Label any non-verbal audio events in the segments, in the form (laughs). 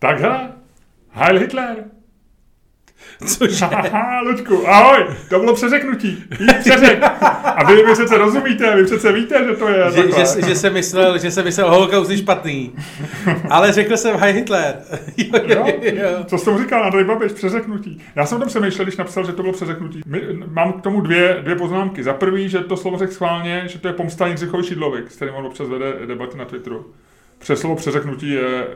Takhle? Heil Hitler. Což Haha, Luďku, ahoj, to bylo přeřeknutí. Přeřek. A vy, vy přece rozumíte, vy přece víte, že to je že, že, že, jsem myslel, že jsem myslel holokaust je špatný. Ale řekl jsem Heil Hitler. (laughs) jo, Jo? jo. Co jsi tomu říkal, Andrej Babiš, přeřeknutí. Já jsem o tom přemýšlel, když napsal, že to bylo přeřeknutí. My, mám k tomu dvě, dvě poznámky. Za prvý, že to slovo řekl schválně, že to je pomsta Jindřichovi Šidlovi, s kterým on občas vede debaty na Twitteru. Přes slovo přeřeknutí je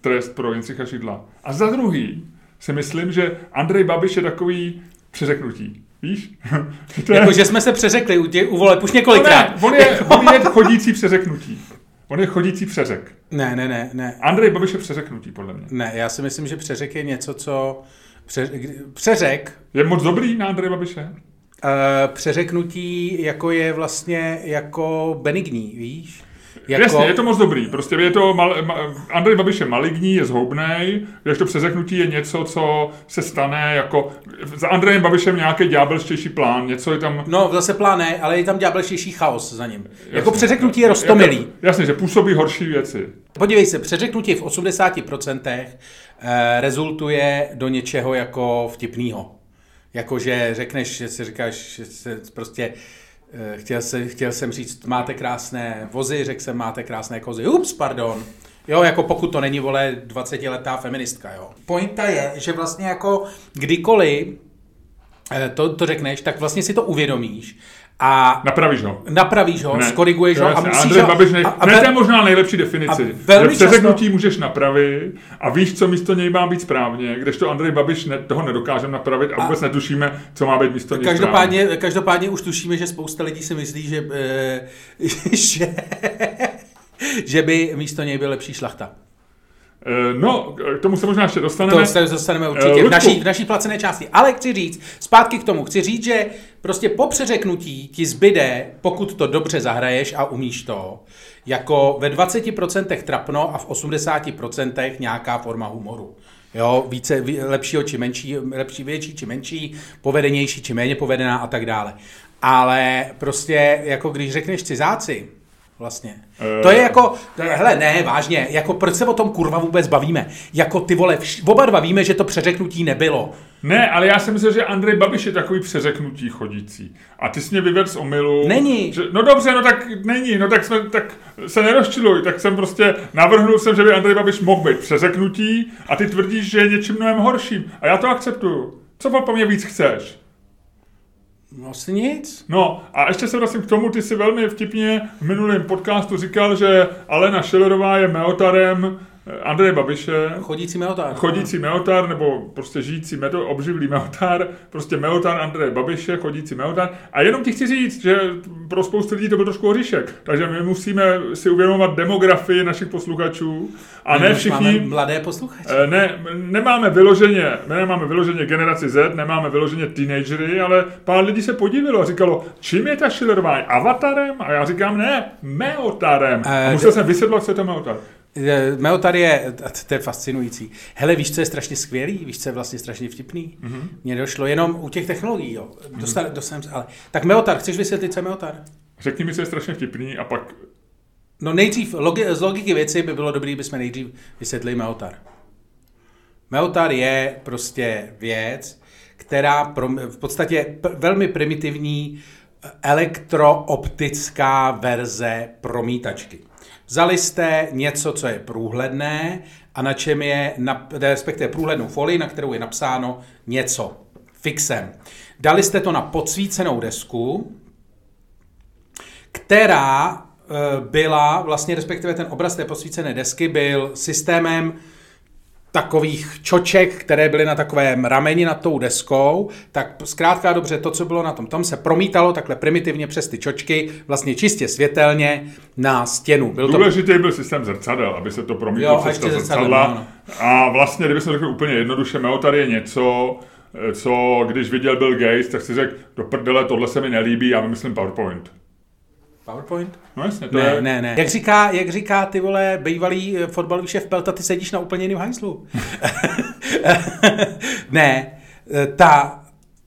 trest pro Jindřicha Šidla. A za druhý si myslím, že Andrej Babiš je takový přeřeknutí. Víš? (laughs) To je- Jako, že jsme se přeřekli u, tě, u voleb už No několikrát. ne, on je, on je (laughs) chodící přeřeknutí. On je chodící přeřek. Ne, ne, ne, ne. Andrej Babiš je přeřeknutí, podle mě. Ne, já si myslím, že přeřek je něco, co... Pře, přeřek, Je moc dobrý na Andrej Babiše? uh, přeřeknutí jako je vlastně jako benigní, víš? Jako, Jasně, je to moc dobrý. Prostě je to mal, ma, Andrej Babiš je maligní, je zhoubnej, když to přeřeknutí je něco, co se stane jako... Za Andrejem Babišem nějaký ďábelštější plán, něco je tam... No, zase plán ne, ale je tam ďábelštější chaos za ním. Jako Jasně. přeřeknutí je roztomilý. Jako, jasně, že působí horší věci. Podívej se, přeřeknutí v 80% eh, rezultuje do něčeho jako vtipného. Jakože řekneš, že si říkáš, že se prostě chtěl, se, chtěl jsem říct, máte krásné vozy, řekl jsem, máte krásné kozy. Ups, pardon. Jo, jako pokud to není, vole, 20-letá feministka, jo. Pointa je, že vlastně jako kdykoliv eh, to, to řekneš, tak vlastně si to uvědomíš a Napravíš ho. napravíš ho, skoriguješ ho a musíš Andrej ho... Babiš ne, a, a, ne, to je možná nejlepší definici. a velmi přeřeknutí často- můžeš napravit a víš, co místo něj má být správně, kdežto Andrej Babiš ne, toho nedokáže napravit a vůbec netušíme, co má být místo něj správně. Každopádně, každopádně už tušíme, že spousta lidí si myslí, že, eh, (laughs) že, že by místo něj byl lepší šlachta. Eh, No, k tomu se možná ještě dostaneme. To se dostaneme Eh, určitě v Ludku. naší, v naší placené části. Ale chci říct, zpátky k tomu, chci říct, že prostě po přeřeknutí ti zbyde, pokud to dobře zahraješ a umíš to, jako ve 20% trapno a v 80% nějaká forma humoru. Jo, více, ví- lepšího či menší, lepší, větší či menší, povedenější či méně povedená a tak dále. Ale prostě, jako když řekneš cizáci, vlastně. Eh. To je jako, to je, hele, ne, vážně, jako proč se o tom kurva vůbec bavíme? Jako ty vole, vš, oba dva víme, že to přeřeknutí nebylo. Ne, ale já si myslím, že Andrej Babiš je takový přeřeknutí chodící. A ty jsi mě vyvedl z omylu. Není. Že, no dobře, no tak není, no tak, jsme, tak se nerozčiluj, tak jsem prostě navrhnul jsem, že by Andrej Babiš mohl být přeřeknutí a ty tvrdíš, že je něčím mnohem horším. A já to akceptuju. Co po mě víc chceš? Vlastně nic. No a ještě se vracím k tomu, ty si velmi vtipně v minulém podcastu říkal, že Alena Schillerová je meotarem Andreje Babiše. Chodící meotár. Chodící meotar, nebo prostě žijící meto, obživlý meotar, prostě meotar Andreje Babiše, chodící meotar. A jenom ti chci říct, že pro spoustu lidí to byl trošku oříšek. Takže my musíme si uvědomovat demografii našich posluchačů. A ne Máme všichni... mladé posluchače. Eh, Ne, nemáme vyloženě, my nemáme vyloženě generaci Z, nemáme vyloženě teenagery, ale pár lidí se podívalo a říkalo, čím je ta Schillerová? Avatarem? A já říkám, ne, meotarem. Eh, A musel d- jsem vysvětlovat, co je to meotar. Eh, Meotar je, to je fascinující. Hele, víš, co je strašně skvělý? Víš, co je vlastně strašně vtipný? Mhm. Mm-hmm. Mně došlo jenom u těch technologií, jo. Dostan, dostanem se, ale... Tak Meotar, chceš vysvětlit, co je Meotar? Řekni mi, co je strašně vtipný a pak No nejdřív, logi, z logiky věci by bylo dobré, bychom nejdřív vysvětlili Meotar. Meotar je prostě věc, která pro, v podstatě p- velmi primitivní eh, elektrooptická verze promítačky. Vzali jste něco, co je průhledné a na čem je, nap, respektive průhlednou folii, na kterou je napsáno něco fixem. Dali jste to na podsvícenou desku, která eh, byla, vlastně respektive ten obraz té posvícené desky byl systémem takových čoček, které byly na takovém rameni nad tou deskou, tak zkrátka dobře to, co bylo na tom, tam se promítalo takhle primitivně přes ty čočky, vlastně čistě světelně na stěnu. Byl to Důležitý byl systém zrcadel, aby se to promítlo přes ta zrcadla, ano. A vlastně, kdyby se řekl úplně jednoduše, Meotar je něco, co když viděl Bill Gates, tak si řekl, do prdele, tohle se mi nelíbí, já vymyslím PowerPoint. PowerPoint? No jasně, to Ne, je... ne, ne. Jak říká, jak říká ty vole bývalý eh, fotbalový šéf Pelta, ty sedíš na úplně jiném hajslu. (laughs) ne, eh, ta,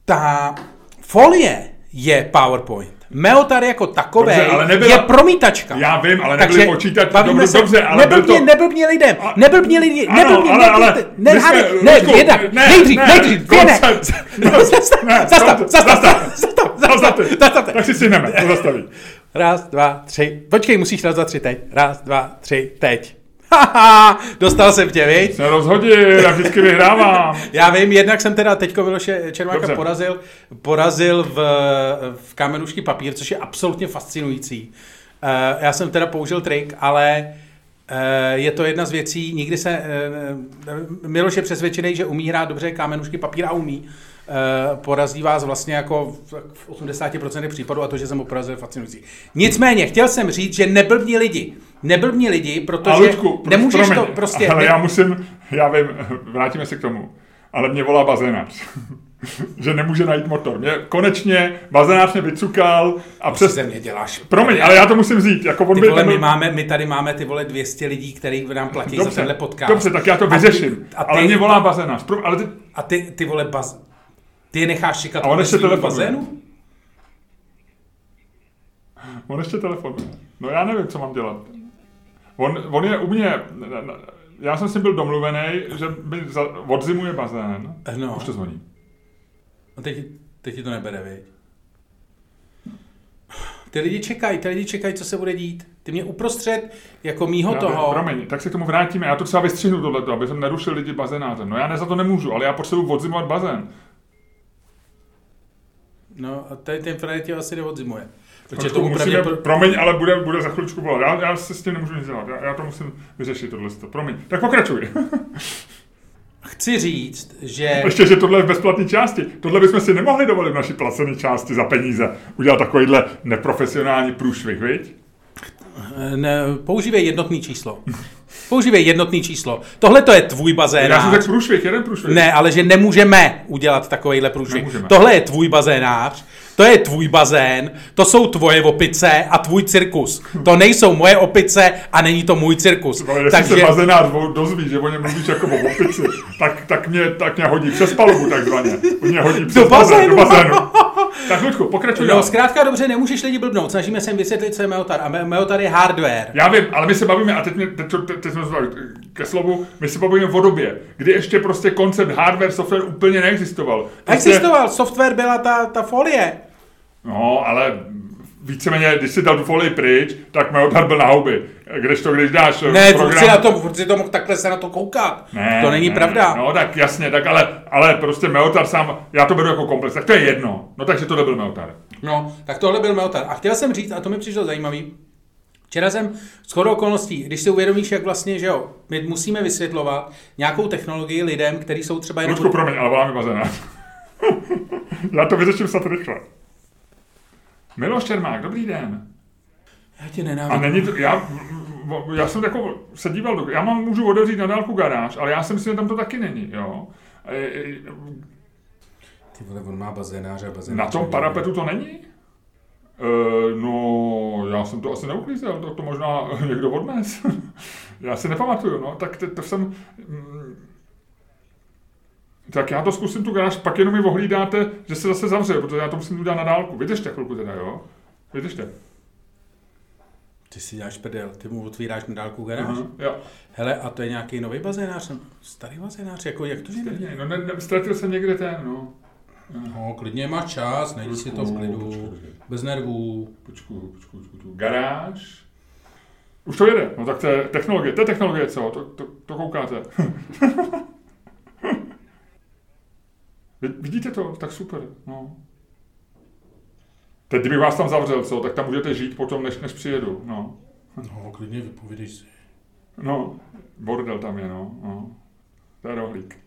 ta folie je PowerPoint. Meotar jako takové Dobře, ale nebyla- je promítačka. Já vím, ale nebyli počítač- dobře, se, dobře, ale byl neblbně, to- neblbně lidem, A- neblbně lidi, Ano, neblbně, ale- ne, ale ne, ne, jsme- hádej, ne, Ludku, jednak, ne, nejdřív, ne, nejdřív, dvě ne, koncept. (laughs) zastav, Ne, zastav, koncept, zastav, zastav. zastav, Zastavte. zastav, zastav, Tak si stihneme, to zastaví. Raz, dva, tři. Počkej, musíš raz, dva, tři, teď. Raz, dva, tři, teď. (laughs) Haha, dostal jsem tě, viď? Se rozhodil, já vždycky vyhrávám. (laughs) Já vím, jednak jsem teda teďko Miloše Čermáka Dobře. porazil, porazil v, v kamenušky papír, což je absolutně fascinující. Uh, já jsem teda použil trik, ale uh, je to jedna z věcí, nikdy se, uh, Miloš je přesvědčený, že umí hrát dobře kámenušky papír a umí. Uh, porazí vás vlastně jako v, v 80% případů a to, že jsem je fascinující. Nicméně, chtěl jsem říct, že neblbní lidi. Neblbní lidi, A protože Ludku, pro- nemůžeš promiň, to prostě... Ale ne- já musím, já vím, (laughs) vrátíme se k tomu, ale mě volá bazénář. (laughs) že nemůže najít motor. Mě konečně bazénář mě vycukal a Přes... ze mě děláš. Promiň, ale já to musím říct, jako on Ty vole, my, máme, my tady máme ty vole 200 lidí, který nám platí za tenhle podcast. dobře, tak já to A ty- vyřeším. a ty- Ale mě volá bazénář. Pro, ale ty, A ty, ty vole baz... Ty je necháš čekat A on ještě bazénu? on ještě telefonuje. No já nevím, co mám dělat. On, on je u mě, já jsem si byl domluvený, že mi za, odzimuje bazén. No. Už to zvoní. A teď, teď ti to nebere, viď? Ty lidi čekají, ty lidi čekají, co se bude dít. Ty mě uprostřed, jako mýho Já, toho... Promiň, tak se k tomu vrátíme. Já to třeba vystřihnu tohleto, aby jsem nerušil lidi bazénářem. No já ne za to nemůžu, ale já potřebuji odzimovat bazén. No a tady ten frajer tě asi neodzimuje. Protože Počku, tomu musíme, pravděpodobně... Promiň, ale bude, bude za chviličku volat. Já, já se s tím nemůžu nic dělat. Já, já to musím vyřešit tohle. Promiň. Tak pokračuj. (laughs) Chci říct, že... Ještě, že tohle je v bezplatné části. Tohle bychom si nemohli dovolit v naší placené části za peníze. Udělat takovýhle neprofesionální průšvih, viď? Ne, používej jednotný číslo. Používej jednotný číslo. Tohle to je tvůj bazén. Já jsem tak průšvih, jeden průšvih. Ne, ale že nemůžeme udělat takovýhle průšvih. Nemůžeme. Tohle je tvůj bazénář, to je tvůj bazén, to jsou tvoje opice a tvůj cirkus. To nejsou moje opice a není to můj cirkus. Ale jestli Takže se bazénář dozví, že o něm mluvíš jako o opici, tak, tak, mě, tak mě hodí přes palubu takzvaně. Mě hodí přes bazénu. do bazénu. Tak Ludku, pokračuj No, dál. zkrátka dobře, nemůžeš lidi blbnout. Snažíme se jim vysvětlit, co je Meotar. A Me- Meotar je hardware. Já vím, ale my se bavíme, a teď, mě, teď, teď, teď jsme se bavili ke slovu, my se bavíme o době, kdy ještě prostě koncept hardware, software úplně neexistoval. Prostě, Existoval, software byla ta, ta folie. No, ale víceméně, když si dal tu folii pryč, tak Meotar byl na houby. Kdežto, když dáš eh, Ne, program... furt si, na to, furt si to mohl takhle se na to koukat. Ne, to není ne, pravda. No tak jasně, tak ale, ale prostě Meotar sám, já to beru jako komplex, tak to je jedno. No takže to byl Meotar. No, tak tohle byl Meotar. A chtěl jsem říct, a to mi přišlo zajímavý, Včera jsem s chodou okolností, když si uvědomíš, jak vlastně, že jo, my musíme vysvětlovat nějakou technologii lidem, kteří jsou třeba jenom... Ludku, promiň, ale voláme bazénář. (laughs) já to vyřeším snad rychle. Miloš Čermák, dobrý den. Já tě A nenávidím. není to, já, já jsem jako se díval, do- já mám, můžu otevřít na dálku garáž, ale já si myslím, že tam to taky není, jo. E, e, Ty vole, on má bazénáře a Na bazénáře. tom parapetu to není? E, no, já jsem to asi neuklízel, to, to možná (laughs) někdo odnes. (laughs) já si nepamatuju, no, tak to, to jsem... mm, Tak já to zkusím tu garáž, pak jenom mi ohlídáte, že se zase zavře, protože já to musím udělat na dálku. Vydržte chvilku teda, jo? Vydržte. Ty si děláš prdel, ty mu otvíráš na dálku garáž. Aha, jo. Hele, a to je nějaký nový bazénář, starý bazénář, jako jak to je? Stejně, no ne, ne, ztratil jsem někde ten, no. No, klidně máš čas, najdi si to v klidu, Počkej. bez nervů. Počku, počku, počku, počku. Garáž. Už to jede, no tak to je technologie, to je technologie, co? To, to, to koukáte. (laughs) Vidíte to? Tak super, no. Teď, kdybych vás tam zavřel, co, tak tam můžete žít potom, než, než přijedu, no. No, klidně vypovídej si. No, bordel tam je, no. no. To je rohlík.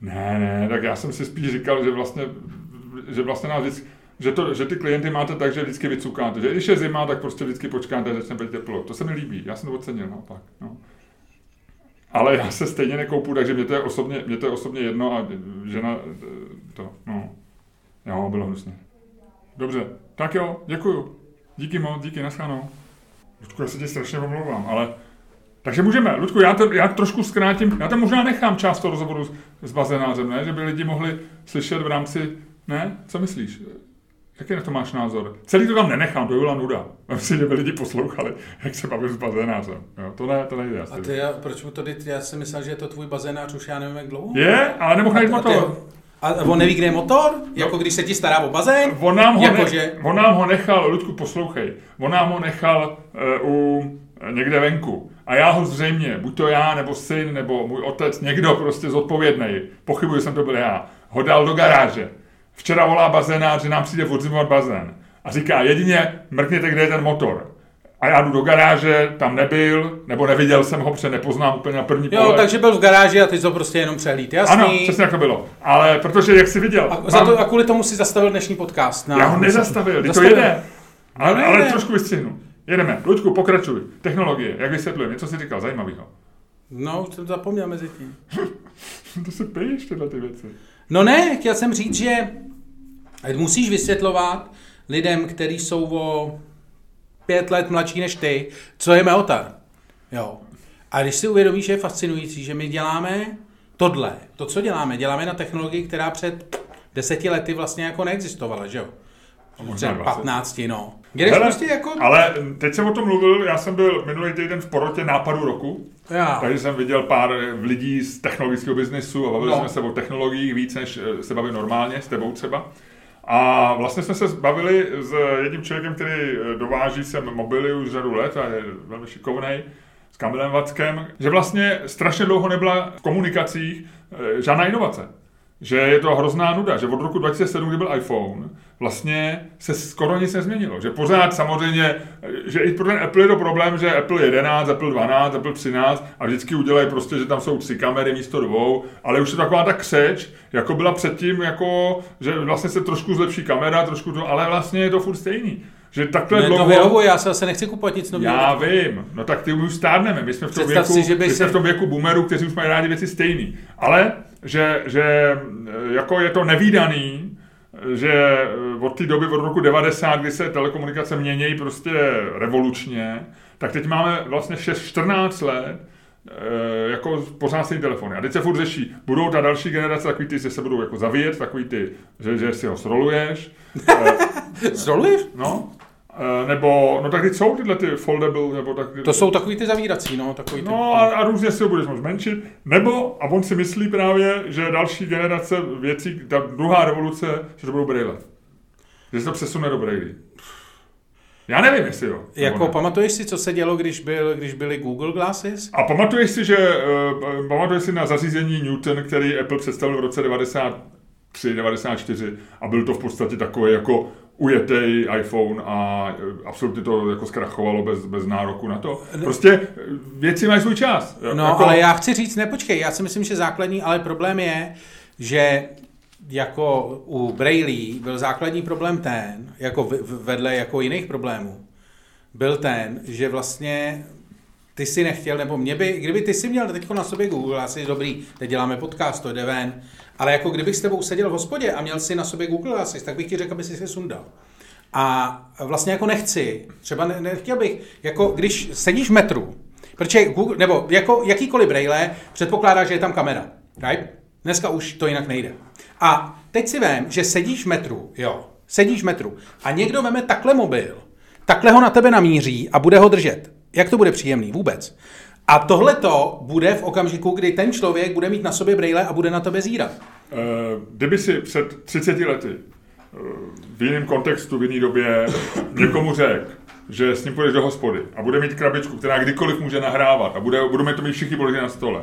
Ne, ne, tak já jsem si spíš říkal, že vlastně, že vlastně nás vždycky, že, to, že ty klienty máte tak, že vždycky vycukáte. Že když je zima, tak prostě vždycky počkáte, začne být teplo. To se mi líbí, já jsem to ocenil naopak. No. Ale já se stejně nekoupu, takže mě to je osobně, mě to je osobně jedno a žena to, no. Jo, bylo hnusně. Dobře, tak jo, děkuju. Díky moc, díky, naschledanou. Ludku, já se ti strašně omlouvám, ale... Takže můžeme. Ludku, já to, já trošku zkrátím, já tam možná nechám část toho rozhovoru s, s bazénářem, ne? Že by lidi mohli slyšet v rámci... Ne? Co myslíš? Jaký na to máš názor? Celý to tam nenechám, to by byla nuda. (laughs) Myslím, že by lidi poslouchali, jak se bavím s bazénářem. Jo, to, ne, to nejde. A ty, já, proč mu to ty, já jsem myslel, že je to tvůj bazénář už já nevím jak dlouho. Je, ale nemohl najít motor. A on neví, kde je motor? No. Jako když se ti stará o bazén? On nám ho, jako ne, že... on nám ho nechal, Ludku, poslouchej, on nám ho nechal uh, u, někde venku. A já ho zřejmě, buď to já, nebo syn, nebo můj otec, někdo prostě zodpovědný, pochybuji, že jsem to byl já, ho dal do garáže. Včera volá bazénář, že nám přijde odzimovat bazén. A říká, jedině mrkněte, kde je ten motor. A já jdu do garáže, tam nebyl, nebo neviděl jsem ho, protože nepoznám úplně na první Jo, pohled. takže byl v garáži a ty jsi to prostě jenom přehlíd, jasný. Ano, přesně jak to bylo. Ale protože, jak jsi viděl, A, za to, a kvůli tomu si zastavil dnešní podcast. Na, já ho nezastavil, ty to jede. Ale, No, ale nejde. trošku vystřihnu. Jedeme. Luďku, pokračuj. Technologie, jak vysvětlujeme, něco jsi říkal zajímavého. No, už jsem to zapomněl mezi tím. (laughs) to se piješ tyhle ty věci. No ne, chtěl jsem říct, že musíš vysvětlovat lidem, kteří jsou o pět let mladší než ty, co je Meotar. Jo. A když si uvědomíš, že je fascinující, že my děláme tohle, to, co děláme, děláme na technologii, která před deseti lety vlastně jako neexistovala, že jo? možná Třeba 20. 15, no. Kde Hele, prostě jako... Ale teď jsem o tom mluvil, já jsem byl minulý týden v porotě nápadu roku, Já. takže jsem viděl pár eh, lidí z technologického biznesu a bavili No. jsme se o technologiích víc, než eh, se bavím normálně, s tebou třeba. A vlastně jsme se bavili s jedním člověkem, který eh, dováží sem mobily už řadu let a je velmi šikovný, s Kamilem Vackem, že vlastně strašně dlouho nebyla v komunikacích eh, žádná inovace. Že je to hrozná nuda, že od roku 2007, kdy byl iPhone, vlastně se skoro nic nezměnilo. Že pořád samozřejmě, že i pro ten Apple je to problém, že Apple 11, Apple 12, Apple 13 a vždycky udělají prostě, že tam jsou tři kamery místo dvou, ale už je taková ta křeč, jako byla předtím, jako, že vlastně se trošku zlepší kamera, trošku to, ale vlastně je to furt stejný. Že takhle Ne, to dlouho... vyhovuje, já se zase nechci kupovat nic nového. Já vím, no tak ty už stárneme, my jsme v tom Představ věku, si, že my jsme se- v tom věku boomerů, kteří už mají rádi věci stejný. Ale, že, že eh, jako je to nevýdaný, že eh, od té doby, od roku 90, kdy se telekomunikace mění prostě revolučně, tak teď máme vlastně 6, 14 let eh, jako pořád stejný telefony. A teď se furt řeší, budou ta další generace takový ty, že se budou jako zavíjet, takový ty, že, že si ho sroluješ, (laughs) Zroluješ? no, Eh, nebo, no tak teď jsou tyhle ty foldable, nebo tak... To jsou takový ty zavírací, no, takový ty. No a, a různě si ho budeš moct zmenšit. Nebo, a on si myslí právě, že další generace věcí, ta druhá revoluce, že to budou brýle. Že se to přesune do brýlí. Já nevím, jestli jo. Jako ne. pamatuješ si, co se dělo, když, byl, když byly Google Glasses? A pamatuješ si, že uh, pamatuješ si na zařízení Newton, který Apple představil v roce 93, 94 a byl to v podstatě takový jako ujetý iPhone a eh, absolutně to jako zkrachovalo bez, bez nároku na to. Prostě eh, věci mají svůj čas. No, jako, ale já chci říct, nepočkej, já si myslím, že základní, ale problém je, že jako u Braille byl základní problém ten, jako vedle jako jiných problémů, byl ten, že vlastně ty si nechtěl, nebo mě by, kdyby ty si měl teď na sobě Google, asi dobrý, teď děláme podcast, to jde ven, ale jako kdybych s tebou seděl v hospodě a měl si na sobě Google Glasses, tak bych ti řekl, aby si si sundal. A vlastně jako nechci, třeba ne, nechtěl bych, jako když sedíš v metru, protože Google, nebo jako jakýkoliv braille předpokládá, že je tam kamera, right? Dneska už to jinak nejde. A teď si vem, že sedíš v metru, jo, sedíš v metru a někdo veme takhle mobil, takhle ho na tebe namíří a bude ho držet. Jak to bude příjemný? Vůbec. A tohle to bude v okamžiku, kdy ten člověk bude mít na sobě brejle a bude na tebe zírat. Eh, Kdyby si před 30 lety eh, v jiném kontextu, v jiné době někomu řekl, že s ním půjdeš do hospody a bude mít krabičku, která kdykoliv může nahrávat a bude, budeme to mít všichni položené na stole,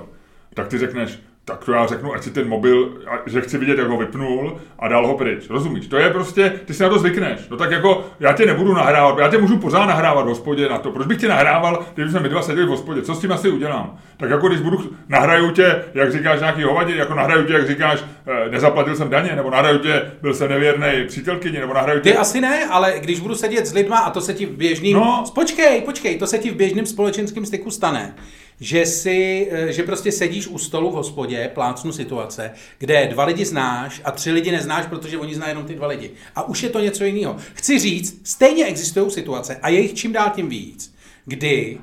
tak ty řekneš, tak to já řeknu, ať si ten mobil, že chci vidět, jak ho vypnul a dal ho pryč. Rozumíš? To je prostě, ty si na to zvykneš. No tak jako, já tě nebudu nahrávat, já tě můžu pořád nahrávat v hospodě na to. Proč bych tě nahrával, když jsme my dva seděli v hospodě? Co s tím asi udělám? Tak jako když budu, nahraju tě, jak říkáš nějaký hovadě, jako nahraju tě, jak říkáš, eh, nezaplatil jsem daně, nebo nahraju tě, byl jsem nevěrný přítelkyni, nebo nahraju tě. Ty asi ne, ale když budu sedět s lidma a to se ti v běžným... No. Počkej, počkej, to se ti v běžném společenském styku stane. Že, si, eh, že prostě sedíš u stolu v hospodě, plácnu situace, kde dva lidi znáš a tři lidi neznáš, protože oni znají jenom ty dva lidi. A už je to něco jiného. Chci říct, stejně existují situace a je jich čím dál tím víc, kdy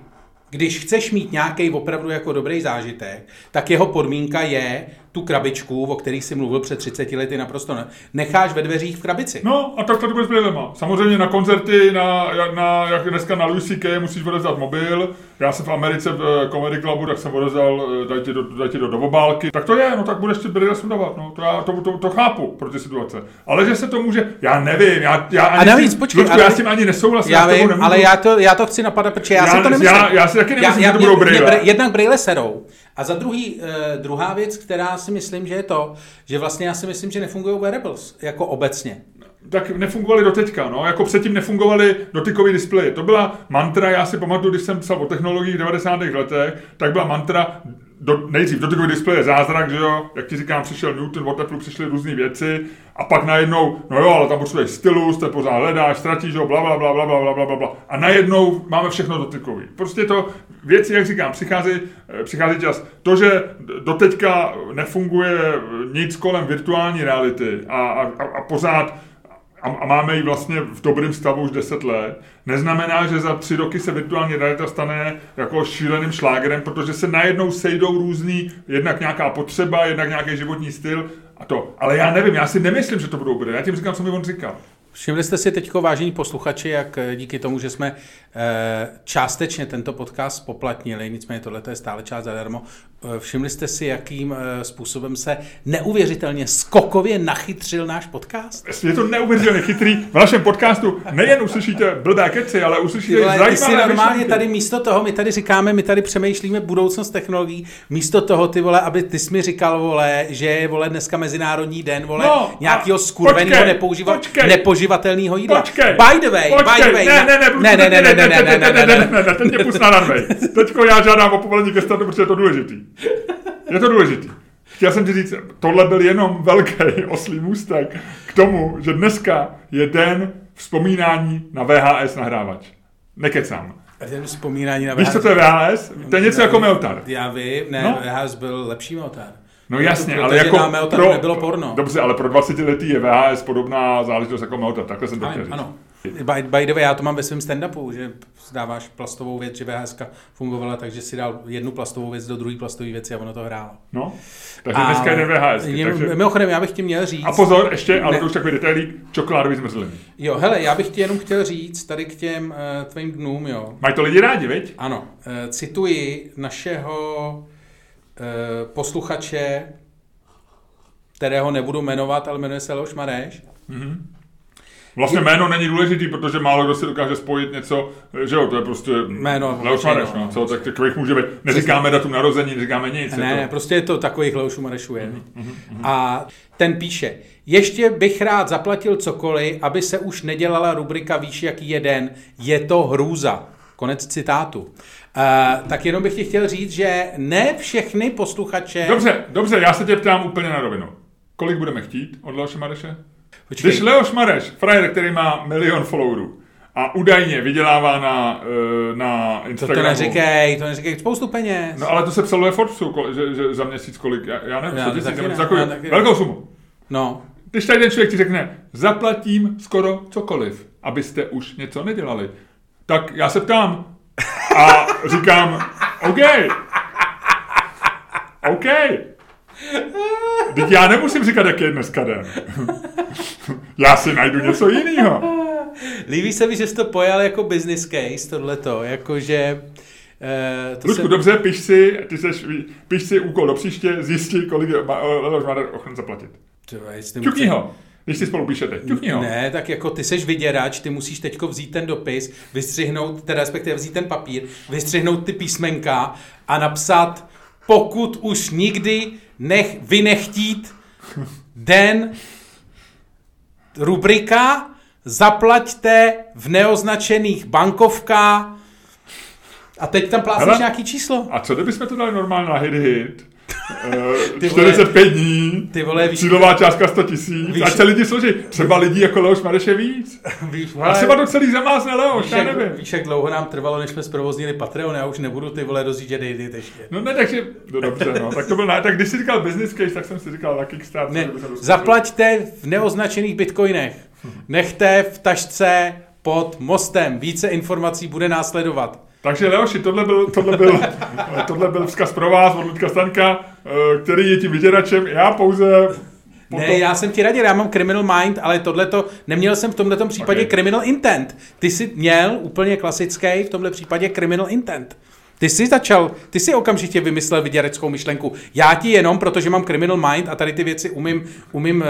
když chceš mít nějaký opravdu jako dobrý zážitek, tak jeho podmínka je tu krabičku, o kterých si mluvil před 30 lety naprosto ne, necháš ve dveřích v krabici. No a tak to bude s brýlema. Samozřejmě na koncerty, na, na, jak dneska na Louis C.K. musíš odezdat mobil. Já jsem v Americe v eh, Comedy Clubu, tak jsem odezal, eh, daj ti do, daj ti do, do obálky. Tak to je, no tak budeš ty brýle sundovat, no to já to, to, to, chápu pro ty situace. Ale že se to může, já nevím, já, já ani a navíc, tím, počkej, Ludku, já s tím ani nesouhlasím. Já vím, ale já to, já to chci napadat, protože já, Já- si to nemyslím. já- já si taky nemyslím, že to budou brýle. br- Jednak brýle serou. A za druhý, eh, druhá věc, která si myslím, že je to, že vlastně já si myslím, že nefungují wearables, jako obecně. tak nefungovaly do teďka, no, jako předtím nefungovaly dotykové displeje. To byla mantra, já si pamatuju, když jsem psal o technologiích v 90. letech, tak byla mantra, do, nejdřív dotykový displej je zázrak, že jo, jak ti říkám, přišel Newton, od Apple přišly různé věci a pak najednou, no jo, ale tam potřebuješ stylus, to pořád hledáš, ztratíš ho, bla, bla, bla, bla, bla, bla, bla, bla. A najednou máme všechno dotykový. Prostě to věci, jak říkám, přichází, eh, přichází čas. To, že doteďka nefunguje nic kolem virtuální reality a, a, a pořád a, a máme ji vlastně v dobrém stavu už 10 let, neznamená, že za tři roky se virtuální realita stane jako šíleným šlágerem, protože se najednou sejdou různý, jednak nějaká potřeba, jednak nějaký životní styl a to. Ale já nevím, já si nemyslím, že to budou brýle. Já tím říkám, co mi on říkal. Všimli jste si teď, vážení posluchači, jak díky tomu, že jsme částečně tento podcast spoplatnili, nicméně tohle je stále část zadarmo, eh, všimli jste si, jakým eh, způsobem se neuvěřitelně skokově nachytřil náš podcast? Je to neuvěřitelně chytrý. V našem podcastu nejen uslyšíte blbé keci, ale uslyšíte i vole, ty si zajímavé normálně myšlenky. tady místo toho, my tady říkáme, my tady přemýšlíme budoucnost technologií, místo toho, ty vole, aby ty jsi mi říkal, vole, že je, vole, dneska mezinárodní den, vole, No, nějakého skurveného počkej, nepouživa, počkej. nepoživatelného jídla. Počkej. By the way, by the way, ne, ne, ne, ne, ne, ne, ne, ne, ne, ne, ne, ne, ne, ne, ne, teď mě pust na runway. Teďko já žádám o povolení ke startu, protože je to důležitý. Je to důležitý. Chtěl jsem ti říct, tohle byl jenom velký oslý můstek k tomu, že dneska je den vzpomínání na VHS nahrávač. Nekecám. Ten vzpomínání na Víš, co to je VHS? To je něco jako Meltar. Já vím, ne, No. no. VHS byl lepší Meltar. No jasně, ale jako Meltaru nebylo porno. Dobře, ale pro 20 letý je VHS podobná záležitost jako Meltar. Takhle jsem to chtěl říct. ano. By, by the way, já to mám ve svém stand-upu, že dáváš plastovou věc, že VHS fungovala, takže si dal jednu plastovou věc do druhé plastové věci a ono to hrálo. No, takže dneska je VHS. Takže... Mimochodem, já bych ti měl říct... A pozor, ještě, ale Ne. to už takový detailík, čokoládový zmrzliny. Jo, hele, já bych ti jenom chtěl říct tady k těm uh, tvým dnům, jo. Mají to lidi rádi, viď? Ano, uh, cituji našeho uh, posluchače, kterého nebudu jmenovat, ale jmenuje se Leoš Mareš. Vlastně jméno není důležitý, protože málo kdo si dokáže spojit něco, že jo, to je prostě Jméno, Leoš Mareš, no, co, tak takových může být. Neříkáme datum narození, neříkáme nic. Ne, to... prostě je to takových Leošů Marešů je. A ten píše, ještě bych rád zaplatil cokoliv, aby se už nedělala rubrika Víš, jaký je den, je to hrůza. Konec citátu. Uh, tak jenom bych ti chtěl říct, že ne všechny posluchače... Dobře, dobře, já se tě ptám úplně na rovinu. Kolik budeme chtít od Leoše Mareše? Počkej. Když Leoš Mareš, frajer, který má milion followerů a údajně vydělává na, eh, na to, to Instagramu. neříkej, to neříkej, spoustu peněz. No ale to se psalo ve Forbesu, že, že, za měsíc kolik, já, já nevím, Já 100 to tisíc, ne, takový, ne. velkou sumu. no. Když tady ten člověk ti řekne, zaplatím skoro cokoliv, abyste už něco nedělali, tak já se ptám a říkám, (laughs) OK, OK. Teď já nemusím říkat, jak je dneska den. já si najdu něco jiného. Líbí se mi, že jsi to pojal jako business case, tohleto, jakože... Uh, to Ludku, dobře, piš si, ty seš, piš si úkol do příště, zjistí, kolik je Leoš Marer ochotný zaplatit. Chce- ho, když si spolu píšete, ťukni ho. Ne, tak jako ty seš vyděrač, ty musíš teďko vzít ten dopis, vystřihnout, teda respektive vzít ten papír, vystřihnout ty písmenka a napsat, pokud už nikdy nech, vy nechtít den rubrika, zaplaťte v neoznačených bankovkách a teď tam Hele. nějaký číslo. A co kdybychom to dali normálně na hit hit? Ty vole. 45 dní, Ty vole, víš, cílová částka 100 tisíc, ať se lidi složí. Třeba lidí jako Leoš Mareš je víc. (laughs) víš, A třeba to celý zamázne Leoš, víš, já jak, nevím. víš, jak dlouho nám trvalo, než jsme zprovoznili Patreon, já už nebudu ty vole rozjíždět edit ještě. No ne, takže, no dobře, no, tak to byl, tak když jsi říkal business case, tak jsem si říkal na Kickstarter. Ne, zaplaťte v neoznačených bitcoinech. Nechte v tašce pod mostem. Více informací bude následovat. Takže Leoši, tohle byl, tohle byl, (laughs) tohle byl vzkaz pro vás od Ludka Stanka, eh, který je tím vyděračem. Já pouze Potom... Ne, já jsem ti radil, já mám criminal mind, ale tohle to neměl jsem v tomto případě okay. criminal intent. Ty jsi měl úplně klasický v tomhle případě criminal intent. Ty jsi začal, ty jsi okamžitě vymyslel vyděreckou myšlenku. Já ti jenom, protože mám criminal mind a tady ty věci umím, umím e,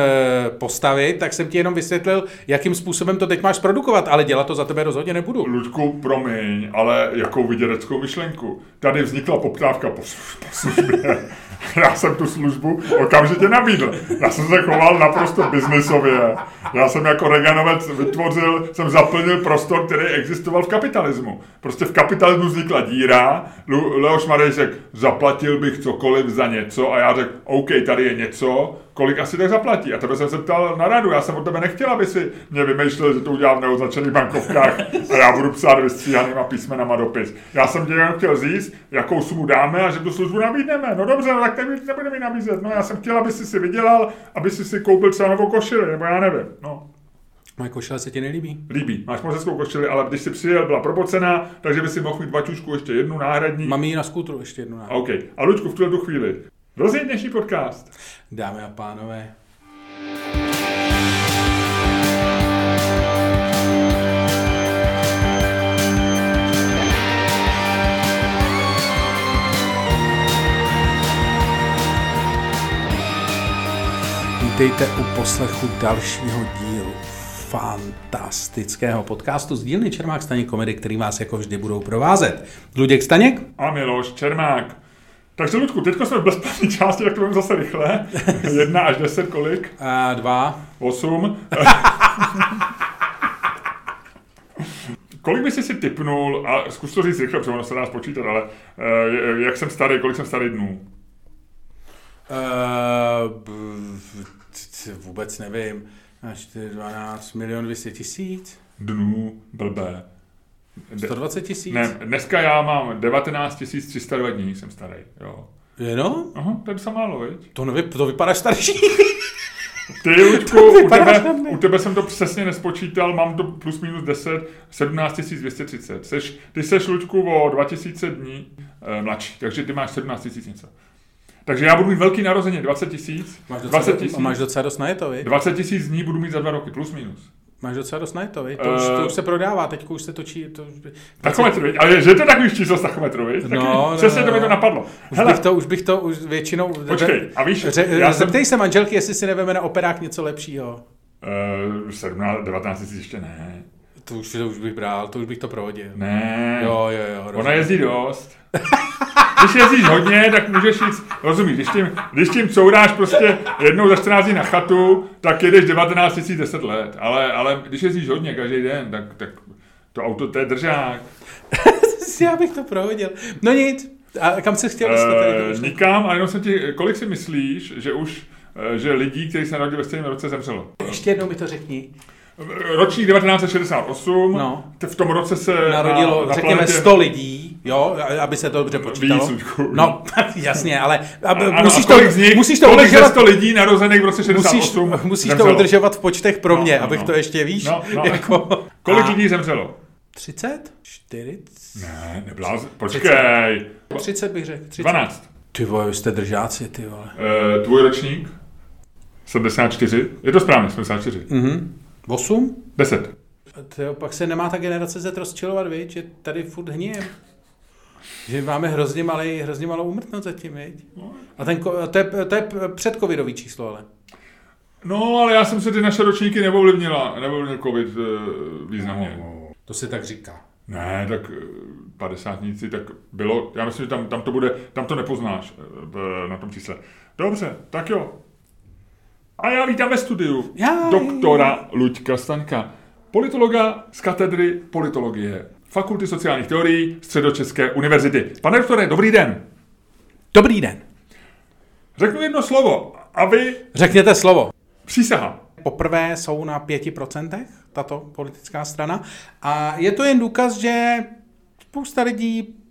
postavit, tak jsem ti jenom vysvětlil, jakým způsobem to teď máš produkovat, ale dělat to za tebe rozhodně nebudu. Ludku, promiň, ale jakou vyděreckou myšlenku? Tady vznikla poptávka po, po službě. (laughs) (laughs) já jsem tu službu okamžitě nabídl. Já jsem se choval naprosto biznisově. Já jsem jako Reganovec vytvořil, jsem zaplnil prostor, který existoval v kapitalismu. Prostě v kapitalismu vznikla díra, Leoš Marej řekl, zaplatil bych cokoliv za něco a já řekl, OK, tady je něco, kolik asi tak zaplatí. A tebe jsem se ptal na radu. Já jsem od tebe nechtěl, aby si mě vymýšlel, že to udělám v neoznačených bankovkách a já budu psát vystříhanýma písmenama dopis. Já jsem tě jenom chtěl říct, jakou sumu dáme a že tu službu nabídneme. No dobře, no tak teď nebudeme mi nabízet. No já jsem chtěl, aby si si vydělal, aby si si koupil třeba novou košili, nebo já nevím. No. Moje košile se ti nelíbí? Líbí. Máš moc hezkou košili, ale když si přijel, byla propocená, takže by si mohl mít baťušku ještě jednu náhradní. Mám ji na skútru ještě jednu náhradní. OK. A Lučku, v tuhle chvíli. Rozjeď dnešní podcast. Dámy a pánové, Vítejte u poslechu dalšího dílu fantastického podcastu z dílny Čermák Staněk komedy, který vás jako vždy budou provázet. Luděk Staněk a Miloš Čermák. Takže Ludku, teďka jsme v bezpečné části, tak to budeme zase rychle. (laughs) Jedna až deset kolik? A dva. Osm. kolik by si typnul, a zkus to říct rychle, protože ono se dá spočítat, ale uh, jak jsem starý, kolik jsem starý dnů? Uh, vůbec nevím. 12 milion 200 tisíc? Dnů, blbé. 120 tisíc? Ne, dneska já mám 19 302 dní, jsem starý, jo. Jenom? Aha, to je docela málo, viď? To, nevy, to vypadá starší. Ty, Luďku, u (laughs) tebe, u tebe jsem to přesně nespočítal, mám to plus minus 10, 17 230. Seš, ty seš, Luďku, o 2000 dní e, mladší, takže ty máš 17 000 něco. Takže já budu mít velký narozeně, 20 tisíc. Máš, 20 tisíc. máš docela dost na je to, 20 tisíc dní budu mít za dva roky, plus minus. Máš docela dost na to, to, už, to už se prodává, teď už se točí. To, tachometr, viď? Ale že to takový číslo z tachometru, viď? No, no, přesně no, to mi to napadlo. Už Hele. bych to, už bych to už většinou... Počkej, a víš... Ře, já zeptej jsem... se manželky, jestli si neveme na operách něco lepšího. Uh, 17, 19 tisíc ještě ne. To už, to už bych bral, to už bych to provodil. Ne. Jo, jo, jo. Rozumím. Ona jezdí dost. (laughs) Když jezdíš hodně, tak můžeš jít, rozumíš, když tím, když tím couráš prostě jednou za 14 dní na chatu, tak jedeš 19 000 10 let. Ale, ale když jezdíš hodně každý den, tak, tak to auto, to je držák. (laughs) Já bych to prohodil. No nic. A kam se chtěl dostat tady to Nikam, ale jenom jsem ti, kolik si myslíš, že už eh, že lidí, kteří se narodili ve stejném roce, zemřelo? Ještě jednou mi to řekni. Ročník 1968, no. v tom roce se narodilo, na, na řekněme, planetě... 100 lidí, jo, aby se to dobře počítalo. Víc, no, (laughs) jasně, ale aby, ano, musíš, to, nich, musíš to udržovat... 100 lidí narozených v roce 68 Musíš, musíš to udržovat v počtech pro mě, no, no, abych no. to ještě, víš, no, no. (laughs) jako... Kolik lidí zemřelo? 30? 40? Ne, nebyla, počkej. 30, 30 bych řekl. 30. 12. Ty vole, jste držáci, ty vole. E, tvůj ročník? 74? Je to správně, 74. Mhm. 8? 10. Tyjo, pak se nemá ta generace Z rozčilovat, viď? že tady furt hnijem. Že máme hrozně, malý, hrozně malou umrtnost zatím, viď? A ten, to, je, to je předcovidový číslo, ale. No, ale já jsem se ty naše ročníky neovlivnila, neovlivnil covid e, významně. No, to se tak říká. Ne, tak eh, padesátníci, tak bylo, já myslím, že tam, tam to bude, tam to nepoznáš e, na tom čísle. Dobře, tak jo, a já vítám ve studiu Jaj. doktora Luďka Staňka, politologa z katedry politologie Fakulty sociálních teorií Středočeské univerzity. Pane doktore, dobrý den. Dobrý den. Řeknu jedno slovo a vy... Řekněte slovo. Přísaha. Poprvé jsou na 5% tato politická strana a je to jen důkaz, že spousta lidí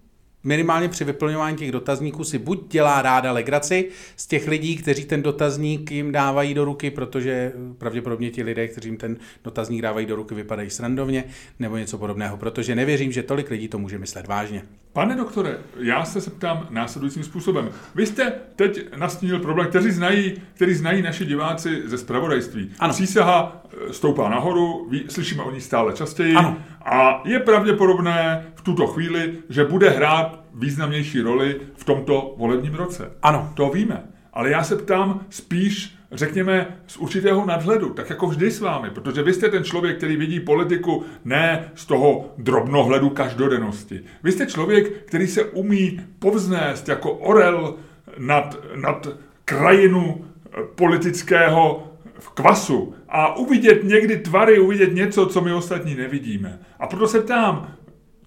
minimálně při vyplňování těch dotazníků si buď dělá ráda legraci z těch lidí, kteří ten dotazník jim dávají do ruky, protože pravděpodobně ti lidé, kteří jim ten dotazník dávají do ruky, vypadají srandovně, nebo něco podobného, protože nevěřím, že tolik lidí to může myslet vážně. Pane doktore, já se ptám následujícím způsobem. Vy jste teď nastínil problém, který znají, který znají naši diváci ze zpravodajství. Ano. Přísaha eh, stoupá nahoru, ví, slyšíme o ní stále častěji Ano. a je pravděpodobné v tuto chvíli, že bude hrát významnější roli v tomto volebním roce. Ano. To víme. Ale já se ptám spíš, řekněme, z určitého nadhledu, tak jako vždy s vámi, protože vy jste ten člověk, který vidí politiku ne z toho drobnohledu každodennosti. Vy jste člověk, který se umí povznést jako orel nad, nad krajinu eh, politického v kvasu a uvidět někdy tvary, uvidět něco, co my ostatní nevidíme. A proto se ptám,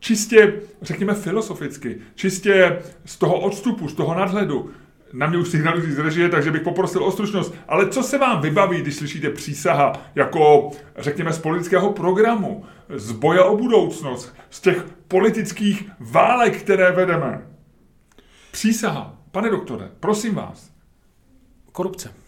čistě, řekněme filozoficky, čistě z toho odstupu, z toho nadhledu, na mě už signalizují z režie, takže bych poprosil o stručnost. Ale co se vám vybaví, když slyšíte přísaha jako, řekněme, z politického programu, z boje o budoucnost, z těch politických válek, které vedeme? Přísaha. Pane doktore, prosím vás. Korupce.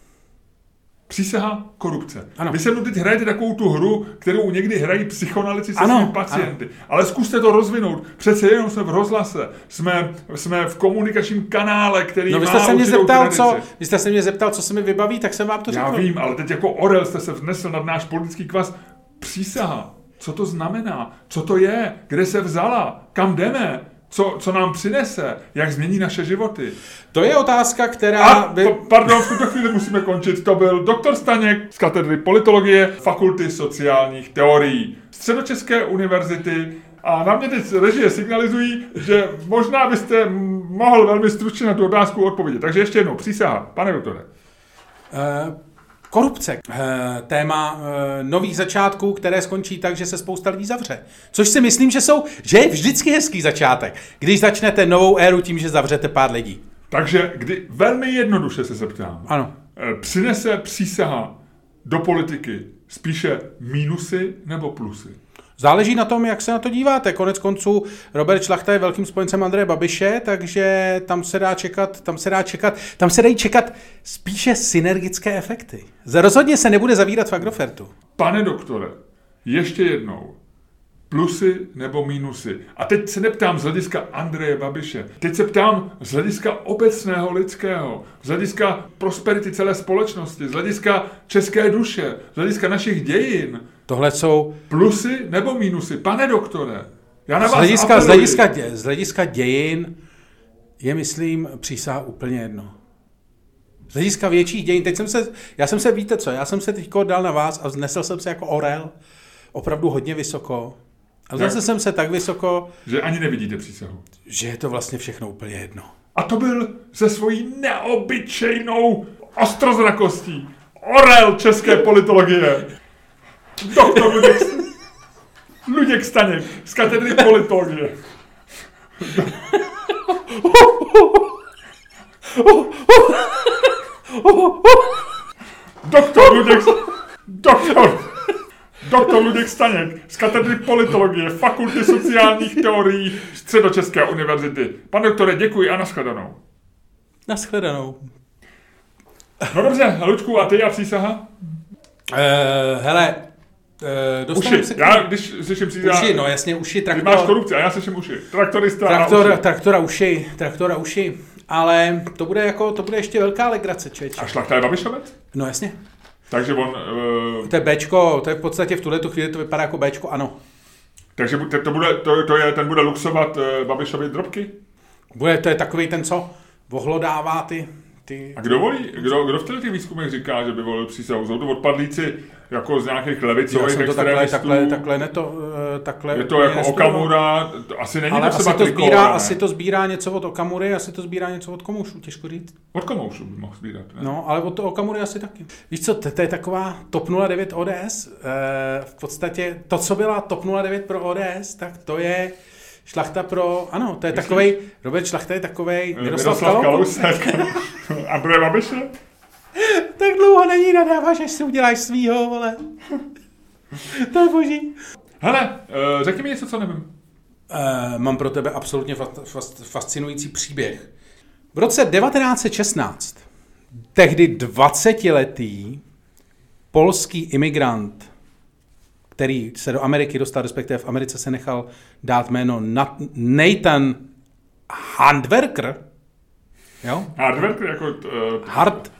Přísaha korupce. Ano. Vy se mnou teď hrajete takovou tu hru, kterou někdy hrají psychoanalytici se Ano, svými pacienty. Ale zkuste to rozvinout. Přece jenom jsme v rozhlase. Jsme, jsme v komunikačním kanále, který No vy má jste se mě zeptal, tradici. co, vy jste se mě zeptal, co se mi vybaví, tak jsem vám to Já řekl. vím, ale teď jako orel jste se vnesl nad náš politický kvas. Přísaha. Co to znamená? Co to je? Kde se vzala? Kam jdeme? Co, co nám přinese? Jak změní naše životy? To je otázka, která... A, by... to, pardon, v tuto chvíli musíme končit. To byl doktor Staněk z katedry politologie Fakulty sociálních teorií Středočeské univerzity. A na mě teď režie signalizují, že možná byste mohl velmi stručně na tu otázku odpovědět. Takže ještě jednou, přísaha, pane doktore. Eh, korupce. Eh, téma eh, nových začátků, které skončí tak, že se spousta lidí zavře. Což si myslím, že jsou, že je vždycky hezký začátek, když začnete novou éru tím, že zavřete pár lidí. Takže kdy, velmi jednoduše se zeptám. Ano. Eh, Přinese přísaha do politiky spíše mínusy nebo plusy? Záleží na tom, jak se na to díváte. Konec konců Robert Šlachta je velkým spojencem Andreje Babiše, takže tam se dá čekat, tam se dá čekat, tam se dají čekat spíše synergické efekty. Rozhodně se nebude zavírat v Agrofertu. Pane doktore, ještě jednou. Plusy nebo mínusy. A teď se neptám z hlediska Andreje Babiše. Teď se ptám z hlediska obecného lidského, z hlediska prosperity celé společnosti, z hlediska české duše, z hlediska našich dějin. Tohle jsou Plusy nebo mínusy? Pane doktore, já na z vás hlediska, z, hlediska, dě- z hlediska dějin je, myslím, přísaha úplně jedno. Z hlediska větších dějin, teď jsem se, já jsem se, víte co, já jsem se teď dal na vás a vznesl jsem se jako orel, opravdu hodně vysoko. A zase jsem se tak vysoko, Že ani nevidíte přísahu. že je to vlastně všechno úplně jedno. A to byl se svojí neobyčejnou ostrozrakostí orel české politologie. Doktor Luděk, Luděk Staněk z katedry politologie. Doktor Luděk, doktor, doktor Luděk Staněk z katedry politologie Fakulty sociálních teorií Středočeské univerzity. Pane doktore, děkuji a nashledanou. Naschledanou. No dobře, Lučku, a ty a přísaha? Uh, hele, uh, Uši. se Já, když slyším přísaha, uši, no jasně, uši, ty máš traktor, korupci a já slyším uši. Traktorista traktor, a uši. traktora uši, traktora uši. Ale to bude jako, to bude ještě velká legrace, člověče. A šlachta je Babišovec? No jasně. Takže on, uh, To je Bčko, to je v podstatě v tuhle tu chvíli to vypadá jako Bčko, ano. takže to bude, to, to je, ten bude luxovat uh, Babišovi drobky? Bude, to je takový ten, co vohlodává ty, ty... A kdo volí, kdo, kdo v těch výzkumech říká, že by volil přísahu? Jsou to odpadlíci jako z nějakých Já levicových jsem to takhle, extremistů? takhle, takhle, ne to, eh, takhle je to jako nestudoval. Okamura, to asi není Ale asi to, sbírá, ne? asi to sbírá něco od Okamury, asi to sbírá něco od Komoušu, těžko říct. Od Komoušu by mohl sbírat, ne? No, ale od toho Okamury asi taky. Víš co, to, to je taková TOP 09 ODS. E, v podstatě to, co byla TOP 09 pro ODS, tak to je šlachta pro, ano, to je takovej, Robert Šlachta je takovej Miroslav, Miroslav Kalousek. Kalousek. (laughs) Andreje Babiše? (laughs) Tak dlouho na ní nadáváš, až si uděláš svýho, vole. (laughs) to je boží. Hele, uh, řekni mi něco, co nevím. Uh, mám pro tebe absolutně fa- fa- fascinující příběh. V roce 1916 tehdy 20-letý polský imigrant, který se do Ameriky dostal, respektive v Americe se nechal dát jméno Nathan Handwerker, jo? Hardwerker jako... Uh, Hardwerker.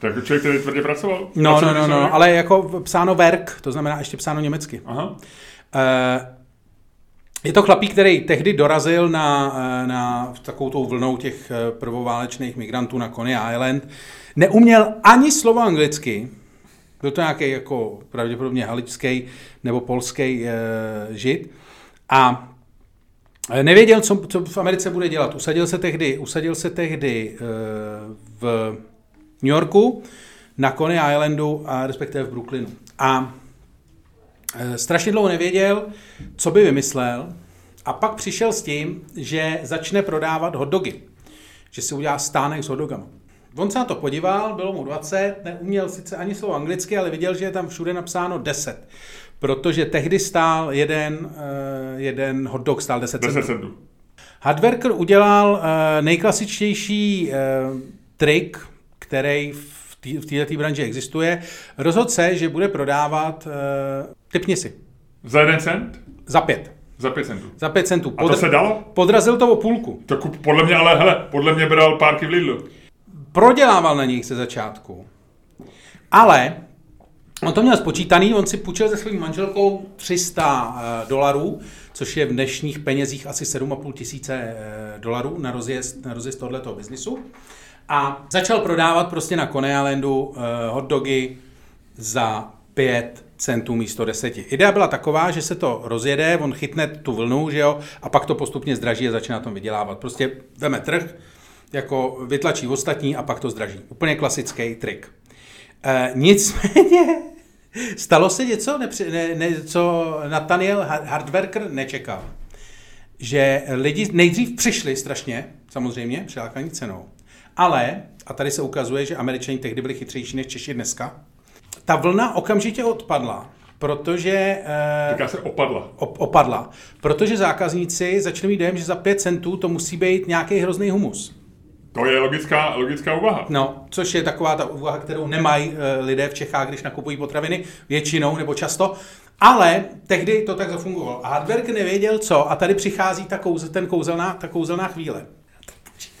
To jako člověk, který tvrdě pracoval? No, no, no, no, ale jako psáno Werk, to znamená ještě psáno německy. Aha. Uh, je to chlapík, který tehdy dorazil na, eh, na takovou tou vlnou těch eh, prvoválečných migrantů na Coney Island. Neuměl ani slovo anglicky, byl to nějaký jako pravděpodobně haličský nebo polský e, žid. A nevěděl, co, co v Americe bude dělat. Usadil se tehdy, usadil se tehdy e, v New Yorku, na Coney Islandu a respektive v Brooklynu. A e, strašně dlouho nevěděl, co by vymyslel a pak přišel s tím, že začne prodávat hotdogy. Že si udělá stánek s hotdogama. On se na to podíval, bylo mu 20, neuměl sice ani slovo anglicky, ale viděl, že je tam všude napsáno 10. Protože tehdy stál jeden, uh, jeden hotdog stál 10 centů. 10 centů. Hardworker udělal uh, nejklasičtější trik, který v této branži existuje. Rozhodl se, že bude prodávat, uh, typni si. Za jeden cent? Za pět. Za pět centů. Za pět centů. Podra- A to se dalo? Podrazil to o půlku. Tak podle mě, ale hele, podle mě bral párky v Lidlu. Prodělával na nich ze začátku. Ale on to měl spočítaný, on si půjčil se svým manželkou 300 uh, dolarů, což je v dnešních penězích asi 7,5 tisíce uh, dolarů na rozjezd, na rozjezd tohoto biznisu. A začal prodávat prostě na Coney Islandu uh, hotdogy za 5 centů místo 10. Idea byla taková, že se to rozjede, on chytne tu vlnu, že jo, a pak to postupně zdraží a začne na tom vydělávat. Prostě veme trh, jako vytlačí ostatní a pak to zdraží. Úplně klasický trik. E, nicméně (laughs) stalo se něco, nepři, ne, ne, co Nathaniel Hardwerker nečekal. Že lidi nejdřív přišli strašně, samozřejmě, přilákaní cenou, ale, a tady se ukazuje, že američani tehdy byli chytřejší než Češi dneska, ta vlna okamžitě odpadla, protože... Říká se opadla. Op, opadla. Protože zákazníci začali mít dojem, že za 5 centů to musí být nějaký hrozný humus. To je logická, logická úvaha. No, což je taková ta úvaha, kterou nemají e, lidé v Čechách, když nakupují potraviny, většinou nebo často. Ale tehdy to tak zafungovalo. A Hardwerk nevěděl co, a tady přichází ta, kouze, ten kouzelná, ta kouzelná chvíle.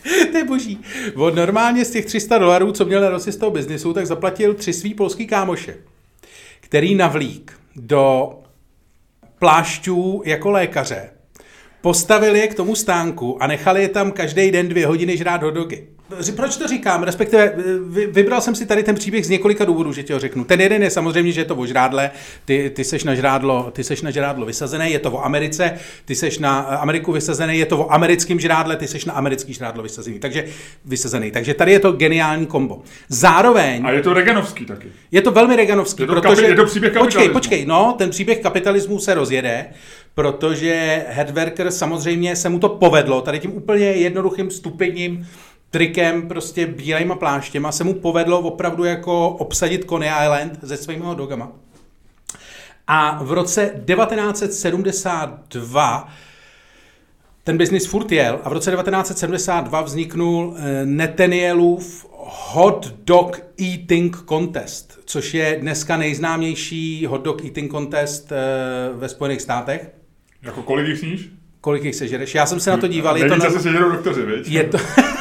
(laughs) to je boží. Od normálně z těch 300 dolarů, co měl na z toho biznisu, tak zaplatil tři svý polský kámoše, který navlík do plášťů jako lékaře, postavili je k tomu stánku a nechali je tam každý den dvě hodiny žrát hotdogy. Proč to říkám? Respektive eh, vybral jsem si tady ten příběh z několika důvodů, že ti ho řeknu. Ten jeden je samozřejmě, že je to o žrádle, ty, ty seš na žrádlo, ty seš na žrádlo vysazené, je to o Americe, ty seš na Ameriku vysazený, je to o americkým žrádle, ty seš na americký žrádlo vysazený. Takže vysazený. Takže tady je to geniální kombo. Zároveň... A je to Reganovský taky. Je to velmi Reganovský, je to protože... Kapi, je to příběh Počkej, počkej, no, ten příběh kapitalismu se rozjede, protože Headworker samozřejmě se mu to povedlo, tady tím úplně jednoduchým stupidním trikem, prostě bílejma pláštěma se mu povedlo opravdu jako obsadit Coney Island se svými dogama. A v roce 1972 ten biznis furt jel a v roce 1972 vzniknul eh, Nathanielův Hot Dog Eating Contest, což je dneska nejznámější hot dog eating contest eh, ve Spojených státech. Jako kolik jich sníš? Kolik jich sežereš? Já jsem se na to díval. Je to, na... se sežerou doktoři, viď? Je to... (laughs)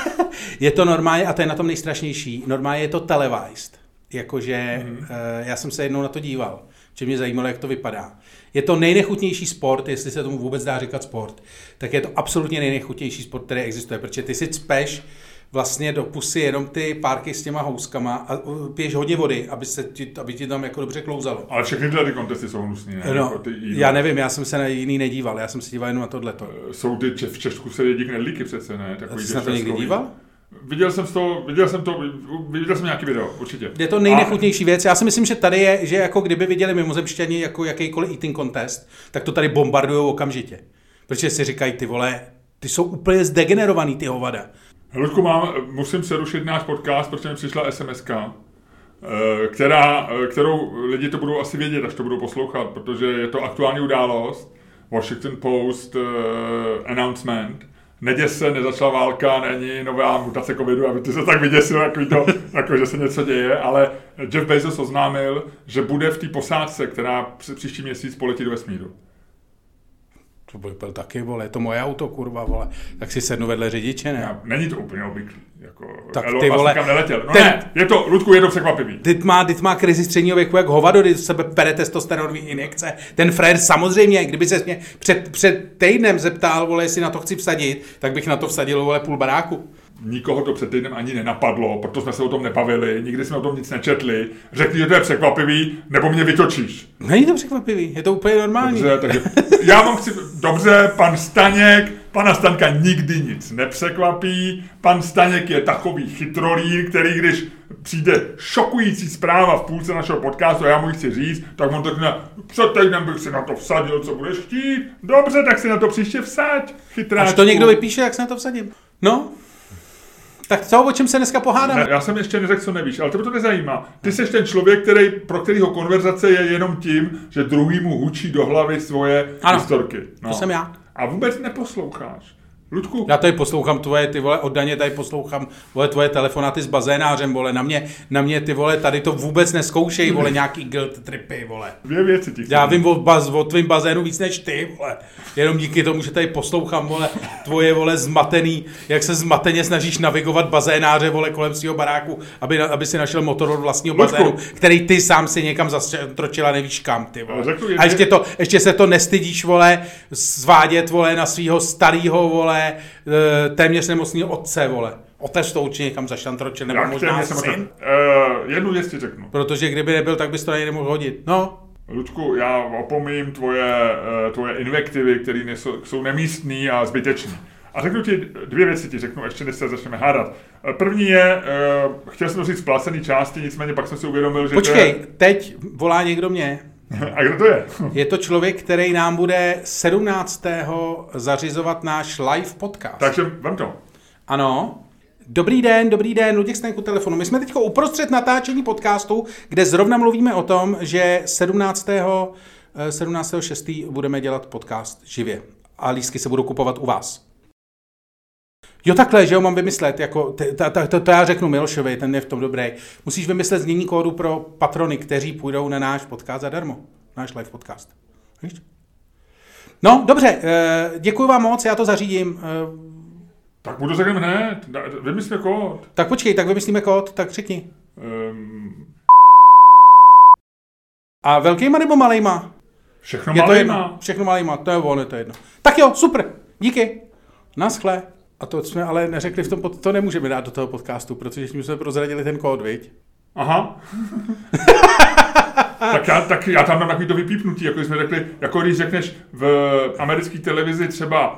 Je to normálně, a to je na tom nejstrašnější, normálně je to televised. Jakože mm. uh, já jsem se jednou na to díval, že mě zajímalo, jak to vypadá. Je to nejnechutnější sport, jestli se tomu vůbec dá říkat sport, tak je to absolutně nejnechutnější sport, který existuje, protože ty si cpeš vlastně do pusy jenom ty párky s těma houskama a piješ hodně vody, aby, se ti, aby ti tam jako dobře klouzalo. Ale všechny tyhle ty kontesty jsou hnusný, ne? No, jako ty já nevím, já jsem se na jiný nedíval, já jsem se díval jenom na tohleto. Jsou ty, v Česku se jedí knedlíky přece, ne? Takový jsi na to někdy díval? Viděl jsem to, viděl jsem to, viděl jsem nějaký video, určitě. Je to nejnechutnější věc. Já si myslím, že tady je, že jako kdyby viděli mimozemšťani jako jakýkoliv eating contest, tak to tady bombardují okamžitě. Protože si říkají, ty vole, ty jsou úplně zdegenerovaný, ty hovada. Ludku, mám, musím přerušit náš podcast, protože mi přišla sms eh, která, eh, kterou lidi to budou asi vědět, až to budou poslouchat, protože je to aktuální událost Washington Post uh, announcement, neděs se, nezačala válka, není nová mutace covidu, aby ty se tak vyděsil, jako, to, jako že se něco děje, ale Jeff Bezos oznámil, že bude v té posádce, která příští měsíc poletí do vesmíru. To byl, byl taky, vole, je to moje auto, kurva, vole. Tak si sednu vedle řidiče, ne? Já, není to úplně obvyklý. Jako, Tak Elon ty vole, neletěl. No ten- ne, je to, Ludku, je to překvapivý. Teď má, teď má krizi středního věku jak hovado, když sebe pere testosteronový injekce. Ten frajer samozřejmě, kdyby se mě před, před týdnem zeptal, vole, jestli na to chci vsadit, tak bych na to vsadil, vole, půl baráku. Nikoho to před týdnem ani nenapadlo, proto jsme se o tom nebavili, nikdy jsme o tom nic nečetli. Řekni, že to je překvapivý, nebo mě vytočíš. Není to překvapivý, je to úplně normální. Dobře, takže já vám chci... Dobře, pan Staněk, pana Stanka nikdy nic nepřekvapí. Pan Staněk je takový chytrolín, který když přijde šokující zpráva v půlce našeho podcastu a já mu ji chci říct, tak on řekne, před týdnem bych si na to vsadil, co budeš chtít. Dobře, tak si na to příště vsaď, chytráčku. Až to někdo vypíše, jak se na to vsadím. No, tak co, o čem se dneska pohádáme? Já jsem ještě neřekl, co nevíš, ale tebe to nezajímá. Ty jsi ten člověk, který, pro kterýho konverzace je jenom tím, že druhýmu hučí do hlavy svoje Ano, historky. No. to jsem já. A vůbec neposloucháš. Ludku, Já tady poslouchám tvoje, ty vole, oddaně tady poslouchám, vole, tvoje telefonáty s bazénářem, vole, na mě, na mě, ty vole, tady to vůbec neskoušej, vole, nějaký guilt tripy, vole. dvě věci ti Já vím o, baz, o tvým bazénu víc než ty, vole. Jenom díky tomu, že tady poslouchám, vole, tvoje, vole, zmatený, jak se zmateně snažíš navigovat bazénáře, vole, kolem svého baráku, aby, aby si našel motor od vlastního Luďku. bazénu, který ty sám si někam zastročil a nevíš kam, ty vole. A ještě, to, ještě se to nestydíš, vole, svádět, vole, na svého starého, vole, eh, téměř nemocného otce, vole. Otec to určitě někam zašantročil, nebo Jak možná jsem syn. Uh, jednu věc ti řeknu. Protože kdyby nebyl, tak bys to ani nemohl hodit. No, Ludku, já opomím tvoje, eh, tvoje invektivy, které jsou nemístný a zbytečný. A řeknu ti dvě věci, ti řeknu, ještě než se začneme hádat. První je, chtěl jsem to říct v placený části, nicméně pak jsem si uvědomil, že počkej, teď volá někdo mě. (laughs) A kdo to je? (laughs) Je to člověk, který nám bude 17. zařizovat náš live podcast. Takže vem to. Ano. Dobrý den, dobrý den, Luděk Staněk u telefonu. My jsme teď uprostřed natáčení podcastu, kde zrovna mluvíme o tom, že 17. eh, 17.6. budeme dělat podcast živě. A lístky se budou kupovat u vás. Jo takhle, že jo, mám vymyslet, jako, t- t- t- to, to já řeknu Milošovi, ten je v tom dobrý. Musíš vymyslet znění kódu pro patrony, kteří půjdou na náš podcast zadarmo. Náš live podcast. Víš? No, dobře, eh, děkuji vám moc, já to zařídím. Eh, Tak budu řekl hned, Da- vymysl kód. Tak počkej, tak vymyslíme kód, tak řekni. Um, A velkýma nebo malejma? všechno Je to malé jedno. Všechno malejma, to je ono, to je jedno. Tak jo, super, díky. Naschle. A to jsme ale neřekli v tom, pod... to nemůžeme dát do toho podcastu, protože tím jsme prozradili ten kód, viď? Aha. (laughs) tak, já, tak já tam mám takový to vypípnutí, jako jsme řekli, jako když řekneš v americké televizi třeba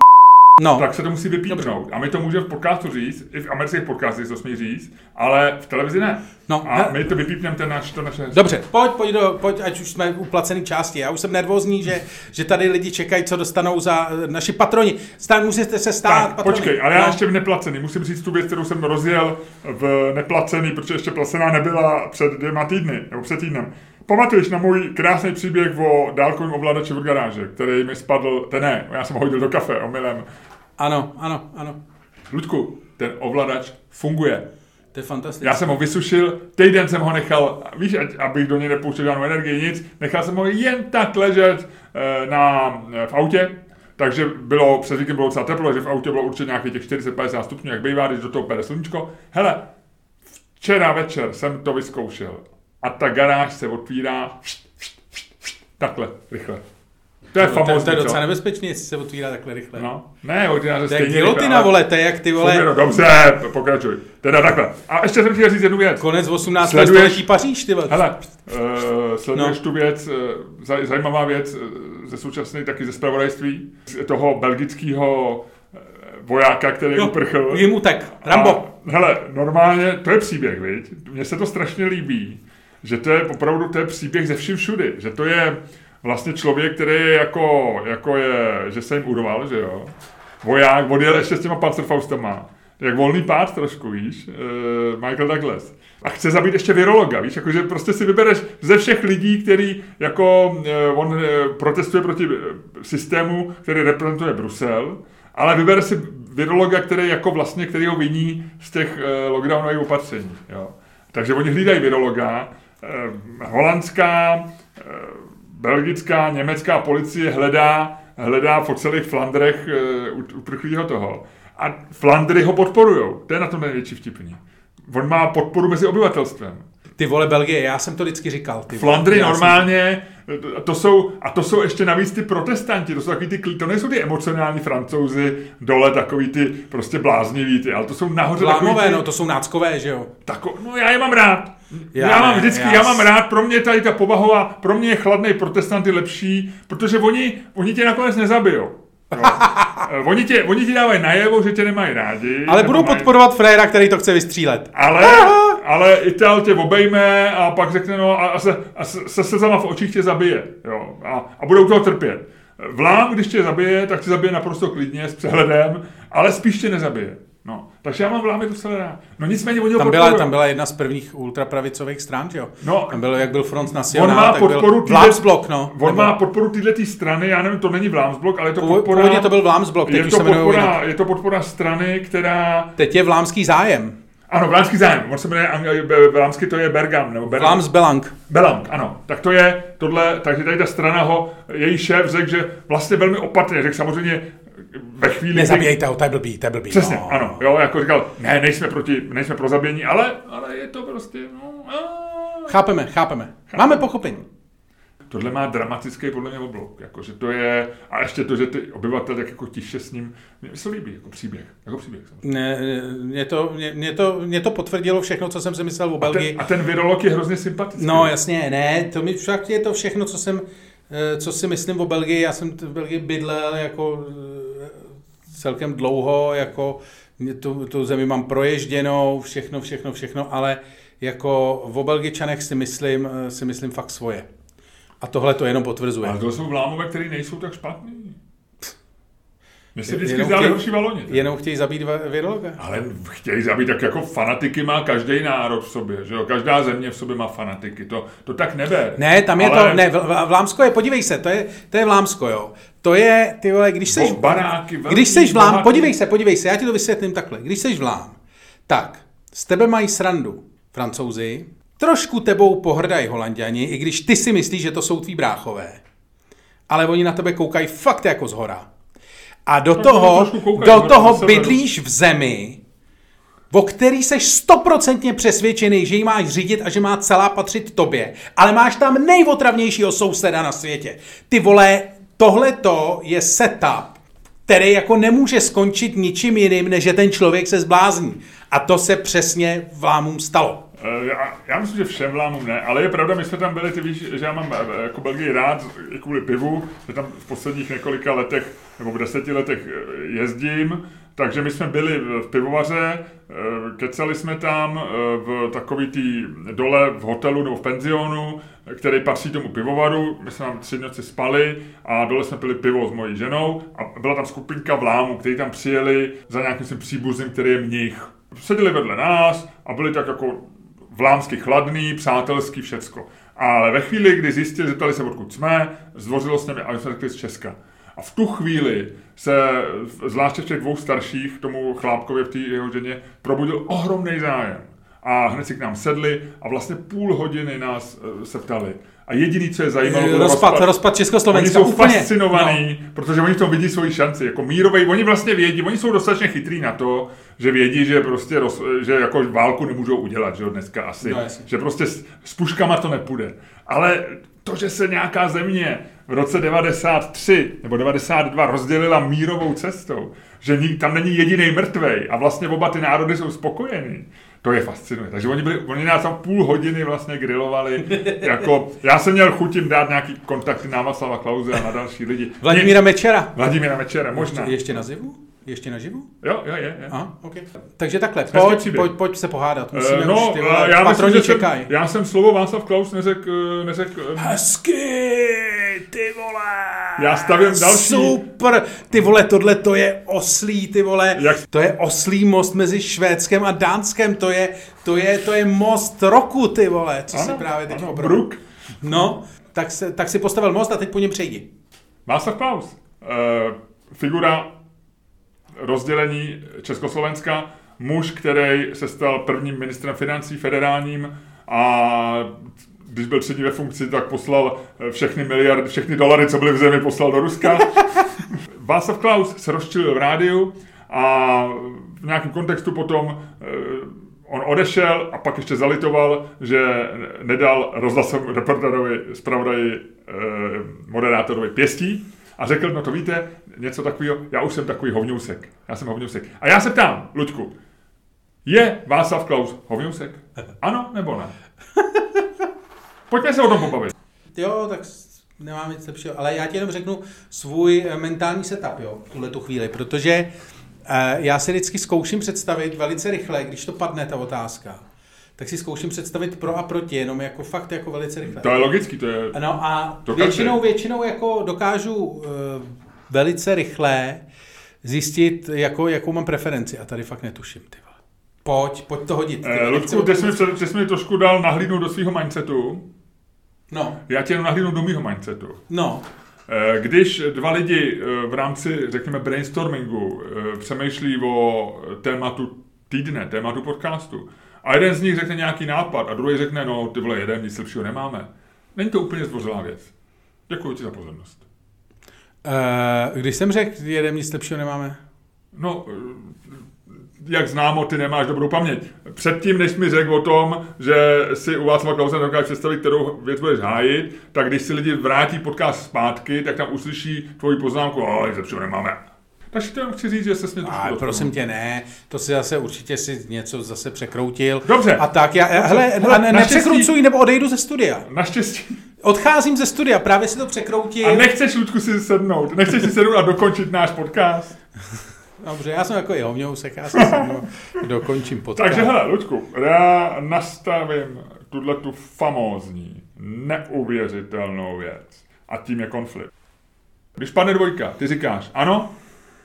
No, tak se to musí vypípnout. A my to můžeme v podcastu říct, i v amerických podcastech to smí říct, ale v televizi ne. No, a my to vypípneme ten náš, to naše... Dobře, pojď, pojď, do, pojď, ať už jsme u placené části. Já už jsem nervózní, že, že tady lidi čekají, co dostanou za eh, naši patroni. Stán, musíte se stát Tak, patroni. počkej, ale já no. ještě v neplacený. Musím říct tu věc, kterou jsem rozjel v neplacený, protože ještě placená nebyla před dvěma týdny, nebo před týdnem. Pamatuješ na můj krásný příběh o dálkovém ovladači od garáže, který mi spadl, ten ne, já jsem ho hodil do kafe omylem. Ano, ano, ano. Ludku, ten ovladač funguje. To je fantastické. Já jsem ho vysušil, týden jsem ho nechal, víš, ať, abych do něj nepouštěl žádnou energii, nic, nechal jsem ho jen tak ležet eh, na, v autě, takže bylo, přes víkend bylo docela teplo, takže v autě bylo určitě nějakých těch 40-50 stupňů, jak bývá, když do toho pere sluníčko. Hele, včera večer jsem to vyzkoušel a ta garáž se otvírá takhle, rychle. To je to, famózní, to je co? docela nebezpečné, jestli se otvírá takhle rychle. No, ne, otvírá se to je stejně gilotina, rychle, ale- vole, to je jak ty vole, Funguje, no, dobře, pokračuj. Teda takhle. A ještě jsem chtěl říct jednu věc. konec 18. Sleduješ- století Paříž, ty vole. Hele, uh, (laughs) sleduješ No. tu věc, uh, zaj, zajímavá věc uh, ze současné, taky ze spravodajství, z toho belgického uh, vojáka, který Jo, uprchl. Jim utek, Rambo. A, hele, normálně, to je příběh, viď? Mně se to strašně líbí, že to je opravdu to je příběh ze vším všudy, že to je vlastně člověk, který je jako, jako je, že se jim urval, že jo? Voják, odjel ještě s těma pancerfaustama, jak volný pád trošku, víš, uh, Michael Douglas. A chce zabít ještě virologa, víš, jakože prostě si vybereš ze všech lidí, který jako uh, on uh, protestuje proti systému, který reprezentuje Brusel, ale vybere si virologa, který jako vlastně, který ho viní z těch lockdownových opatření, jo. Takže oni hlídají virologa, holandská, uh, belgická, německá policie hledá, hledá po celých Flandrech uh, uprchlého toho. A Flandry ho podporují. To je na tom největší vtipný. On má podporu mezi obyvatelstvem. Ty vole Belgie, já jsem to vždycky říkal. Ty Flandry já normálně, jsem... to jsou, a to jsou ještě navíc ty protestanti, to jsou takový ty, to nejsou ty emocionální francouzi dole, takový ty prostě blázniví, ty, ale to jsou nahoře Lámové, ty, no, to jsou náckové, že jo? Tako, no já je mám rád. Já, já mám vždycky, já, já mám rád, pro mě tady ta povahová, pro mě je chladný protestant je lepší, protože oni, oni tě nakonec nezabijou. No. (laughs) oni, tě, oni ti dávají najevo, že tě nemají rádi. Ale budou mají... podporovat fréra, který to chce vystřílet. Ale, ale Ital tě obejme a pak řekne, no a, a se, a se, se slzama v očích tě zabije. Jo, a, a budou toho trpět. Vlám, když tě zabije, tak tě zabije naprosto klidně, s přehledem, ale spíš tě nezabije. No, takže já mám vlámy celé rád. No nicméně oni tam byla, tam byla jedna z prvních ultrapravicových stran, jo? No, tam bylo, jak byl Front National, on má tak podporu byl Vlámsblok, no. On nebo... má podporu této strany, já nevím, to není Vlámsblok, ale je to podpora... Původně to byl Vlámsblok, teď je to, podpora, je to podpora strany, která... Teď je vlámský zájem. Ano, vlámský zájem. On se jmenuje, vlámský to je Bergam, nebo Bergam. Vláms Belang. Belang, ano. Tak to je tohle, takže tady ta strana ho, její šéf řekl, že vlastně velmi opatrně, řekl samozřejmě ve chvíli... Nezabíjejte ho, to je blbý, to je blbý. Přesně, no. ano. Jo, jako říkal, ne, nejsme, proti, nejsme pro zabíjení, ale, ale je to prostě, no... A... Chápeme, chápeme. chápeme. Máme pochopení. Tohle má dramatický podle mě oblok. Jako, že to je, a ještě to, že ty obyvatel tak jako tiše s ním, mě se líbí jako příběh. Jako příběh ne, mě, to, mě, mě, to, mě to potvrdilo všechno, co jsem si myslel o Belgii. A ten, a ten virolog je hrozně sympatický. No jasně, ne, to mi však je to všechno, co jsem, eh, co si myslím o Belgii. Já jsem v Belgii bydlel jako eh, celkem dlouho, jako tu, tu zemi mám proježděnou, všechno, všechno, všechno, ale jako o Belgičanech si myslím, eh, si myslím fakt svoje. A tohle to jenom potvrzuje. Ale to jsou vlámové, které nejsou tak špatný. Mně se vždycky zdáli horší valoni. Jenom chtějí zabít virologa. Ale chtějí zabít, tak jako fanatiky má každý národ v sobě, že jo? Každá země v sobě má fanatiky, to, to tak nebe. Ne, tam je Ale... to, ne, Vlámsko je, podívej se, to je, to je Vlámsko, jo. To je, ty vole, když seš, baráky, když seš vlám, bohatý. podívej se, podívej se, já ti to vysvětlím takhle. Když seš vlám, tak z tebe mají srandu francouzi, trošku tebou pohrdají holanděni, i když ty si myslíš, že to jsou tví bráchové. Ale oni na tebe koukají fakt jako z hora. A do no, toho, do toho bydlíš v zemi, o který seš stoprocentně přesvědčený, že ji máš řídit a že má celá patřit tobě. Ale máš tam nejotravnějšího souseda na světě. Ty vole, tohleto je setup, který jako nemůže skončit ničím jiným, než že ten člověk se zblázní. A to se přesně vlámům stalo. Eh, já, já myslím, že všem vlámům ne, ale je pravda, my jsme tam byli, ty víš, že já mám eh, jako Belgii rád kvůli pivu, že tam v posledních několika letech nebo v deseti letech eh, jezdím, takže my jsme byli v pivovaře, kecali jsme tam v takový tý dole v hotelu nebo v penzionu, který patří tomu pivovaru. My jsme tam tři noci spali a dole jsme pili pivo s mojí ženou a byla tam skupinka vlámů, kteří tam přijeli za nějakým příbuzným, který je mnich. Seděli vedle nás a byli tak jako vlámsky chladný, přátelský, všecko. Ale ve chvíli, kdy zjistili, zeptali se, odkud jsme, zdvořilo s nimi a jsme řekli z Česka. A v tu chvíli se, zvláště v těch dvou starších, tomu chlápkovi v té jeho ženě, probudil ohromný zájem. A hned si k nám sedli a vlastně půl hodiny nás eh, se ptali. A jediný, co je zajímalo, bylo rozpad, rozpad, rozpad Československa. Oni jsou úplně. fascinovaní, no. protože oni v tom vidí svoji šanci. Jako mírovej, oni vlastně vědí, oni jsou dostatečně chytrý na to, že vědí, že prostě roz, že jako válku nemůžou udělat, že dneska asi. No, že prostě s, s puškama to nepůjde. Ale to, že se nějaká země v roce 93 nebo 92 rozdělila mírovou cestou, že tam není jediný mrtvej a vlastně oba ty národy jsou spokojení, to je fascinuje. Takže oni, byli, oni nás tam půl hodiny vlastně grilovali. jako, já jsem měl chuť jim dát nějaký kontakty na Václava Klauze a na další lidi. Vladimíra Mečera. Vladimíra Mečera, možná. Ještě, ještě nazivu? Ještě naživu? Jo, jo, je. je. Aha, okay. Takže takhle, pojď, pojď, pojď se pohádat. Musíme uh, no, už, ty já myslím, že jsem, já jsem slovo Václav Klaus neřekl... Neřek, Hezky! Ty vole. Já stavím další. Super, ty vole, tohle to je oslý, ty vole. Jak- To je oslý most mezi Švédskem a Dánskem, to je, to je, to je most roku, ty vole, co si právě teď ano, Brook. No, tak, se, tak si postavil most a teď po něm přejdi. Václav Klaus. Uh, figura rozdělení Československa, muž, který se stal prvním ministrem financí federálním a když byl tři dny ve funkci, tak poslal eh, všechny miliardy, všechny dolary, co byly v zemi, poslal do Ruska. (laughs) Václav Klaus se rozčilil v rádiu a v nějakém kontextu potom eh, on odešel a pak ještě zalitoval, že nedal rozhlasovým reportérovi, zpravodaji, eh, moderátorovi pěstí a řekl, no to víte, něco takového, já už jsem takový hovňousek. Já jsem hovňousek. A já se ptám, Luďku, je Václav Klaus hovňousek? (laughs) Ano nebo ne? Pojďme se o tom pobavit. Jo, tak nemám nic lepšího, ale já ti jenom řeknu svůj eh, mentální setup, jo, v tuhle tu chvíli, protože eh, já si vždycky zkouším představit velice rychle, když to padne ta otázka, tak si zkouším představit pro a proti, jenom jako fakt jako velice rychle. To je logický, to je... No a To každý. většinou, většinou jako dokážu uh, velice rychle zjistit, jako, jakou mám preferenci a tady fakt netuším, ty vole. Pojď, pojď to hodit. Eh, Ludku, ty jsi, mi, ty jsi mi trošku dal nahlídnout do svého mindsetu. No, Já tě jenom nahlídnu do mýho mindsetu. no, Eh, Když dva lidi eh, v rámci, řekněme, brainstormingu přemýšlí o tématu týdne, tématu podcastu, a jeden z nich řekne nějaký nápad a druhý řekne, no ty vole, jeden, nic lepšího nemáme. Není to úplně zdvořilá věc. Děkuji ti za pozornost. uh, když jsem řekl, jeden nic lepšího nemáme, No, eh, jak známo, ty nemáš dobrou paměť. Předtím, než mi řekl o tom, že si u Václava Klause dokáže představit, kterou věc budeš hájit, tak když si lidi vrátí podcast zpátky, tak tam uslyší tvoji poznámku, o, nic lepšího nemáme. Takže to jenom chci říct, že se s mě trošku A prosím tě, ne, to si zase určitě si něco zase překroutil. Dobře. A tak, já, Dobře. hele, Hele, ne, nepřekrucuj, nebo odejdu ze studia. Naštěstí. Odcházím ze studia, právě si to překroutil. A nechceš, Ludku, si sednout. Nechceš si sednout a dokončit náš podcast. (laughs) Dobře, já jsem jako jeho mňousek, já sednu, dokončím (laughs) podcast. Takže hele, Ludku, já nastavím tuhle tu famózní, neuvěřitelnou věc. A tím je konflikt. Když padne dvojka, ty říkáš, ano,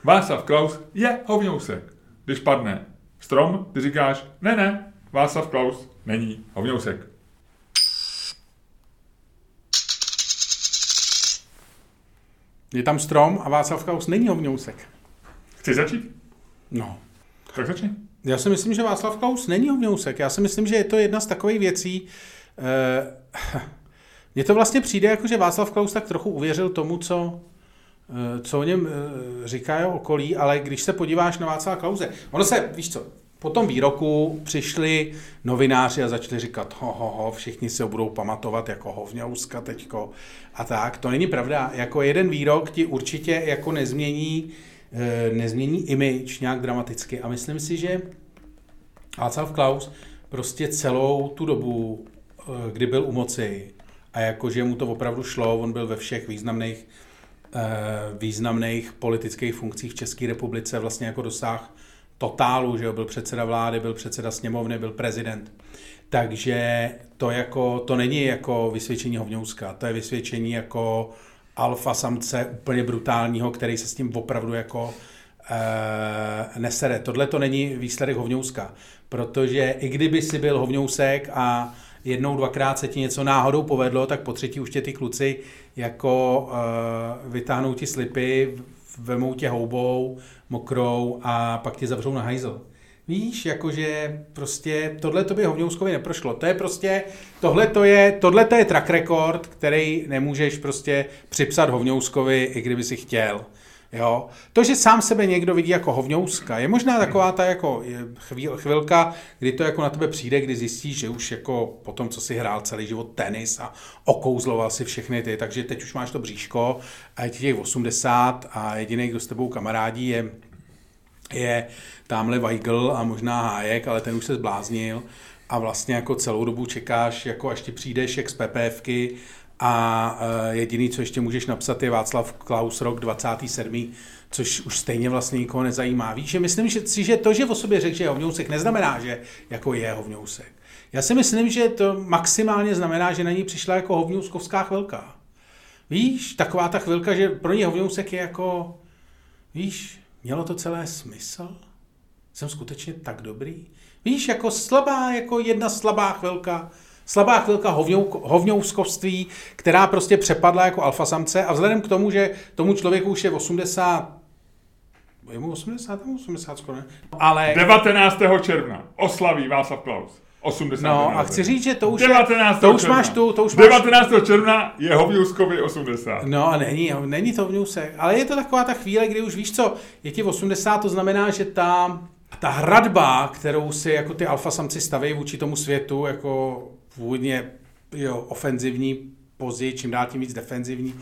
Václav Klaus je hovňousek. Když padne strom, ty říkáš, ne, ne, Václav Klaus není hovňousek. Je tam strom a Václav Klaus není hovňousek. Chci začít? No. Tak začni. Já si myslím, že Václav Klaus není hovňousek. Já si myslím, že je to jedna z takových věcí. Eh, (laughs) mně to vlastně přijde, jako že Václav Klaus tak trochu uvěřil tomu, co, co o něm eh, říká jeho okolí, ale když se podíváš na Václava Klause, ono se, víš co, po tom výroku přišli novináři a začali říkat, ho, ho, ho, všichni si ho budou pamatovat jako hovňouska teďko a tak. To není pravda. Jako jeden výrok ti určitě jako nezmění, eh, nezmění image nějak dramaticky a myslím si, že Václav Klaus prostě celou tu dobu, eh, kdy byl u moci a jakože mu to opravdu šlo, on byl ve všech významných, eh, významných politických funkcích v České republice, vlastně jako dosáh totálu, že jo, byl předseda vlády, byl předseda sněmovny, byl prezident. Takže to, jako, to není jako vysvědčení hovňouska, to je vysvědčení jako alfa samce úplně brutálního, který se s tím opravdu jako e, nesere. Tohle to není výsledek hovňouska, protože i kdyby si byl hovňousek a jednou, dvakrát se ti něco náhodou povedlo, tak po třetí už tě ty kluci jako e, vytáhnou ti slipy, vemou tě houbou, mokrou a pak tě zavřou na hajzl. Víš, jakože prostě tohle to by Hovňouskovi neprošlo. To je prostě, tohle to je, tohle to je track record, který nemůžeš prostě připsat Hovňouskovi, i kdyby si chtěl. Jo? To, že sám sebe někdo vidí jako hovňouska, je možná taková ta jako chvíl, chvilka, kdy to jako na tebe přijde, kdy zjistíš, že už jako po tom, co si hrál celý život tenis a okouzloval si všechny ty, takže teď už máš to bříško a je ti těch 80 a jediný, kdo s tebou kamarádí, je je tamhle Weigl a možná Hájek, ale ten už se zbláznil a vlastně jako celou dobu čekáš, jako až ti přijdeš jak z PPFky a uh, jediný, co ještě můžeš napsat, je Václav Klaus rok 27., což už stejně vlastně nikoho nezajímá. Víš, že myslím že, si, že to, že o sobě řekl, že je hovňousek, neznamená, že jako je hovňousek. Já si myslím, že to maximálně znamená, že na ní přišla jako hovňouskovská chvilka. Víš, taková ta chvilka, že pro ně hovňousek je jako, víš, mělo to celé smysl? Jsem skutečně tak dobrý? Víš, jako slabá, jako jedna slabá chvilka, slabá chvilka hovňou, hovňouskovství, která prostě přepadla jako alfasamce a vzhledem k tomu, že tomu člověku už je 80 je mu 80, tam 80 skoro, ne? Ale... 19. června oslaví Václav Klaus. 80. No a chci říct, že to už, 19. to už června. máš tu, to už 19. máš... června je Hovňouskovi 80. No a není, není to Hovňousek, ale je to taková ta chvíle, kdy už víš co, je ti 80, to znamená, že ta, ta hradba, kterou si jako ty alfasamci staví vůči tomu světu, jako původně jo, ofenzivní, později čím dál tím víc defenzivní,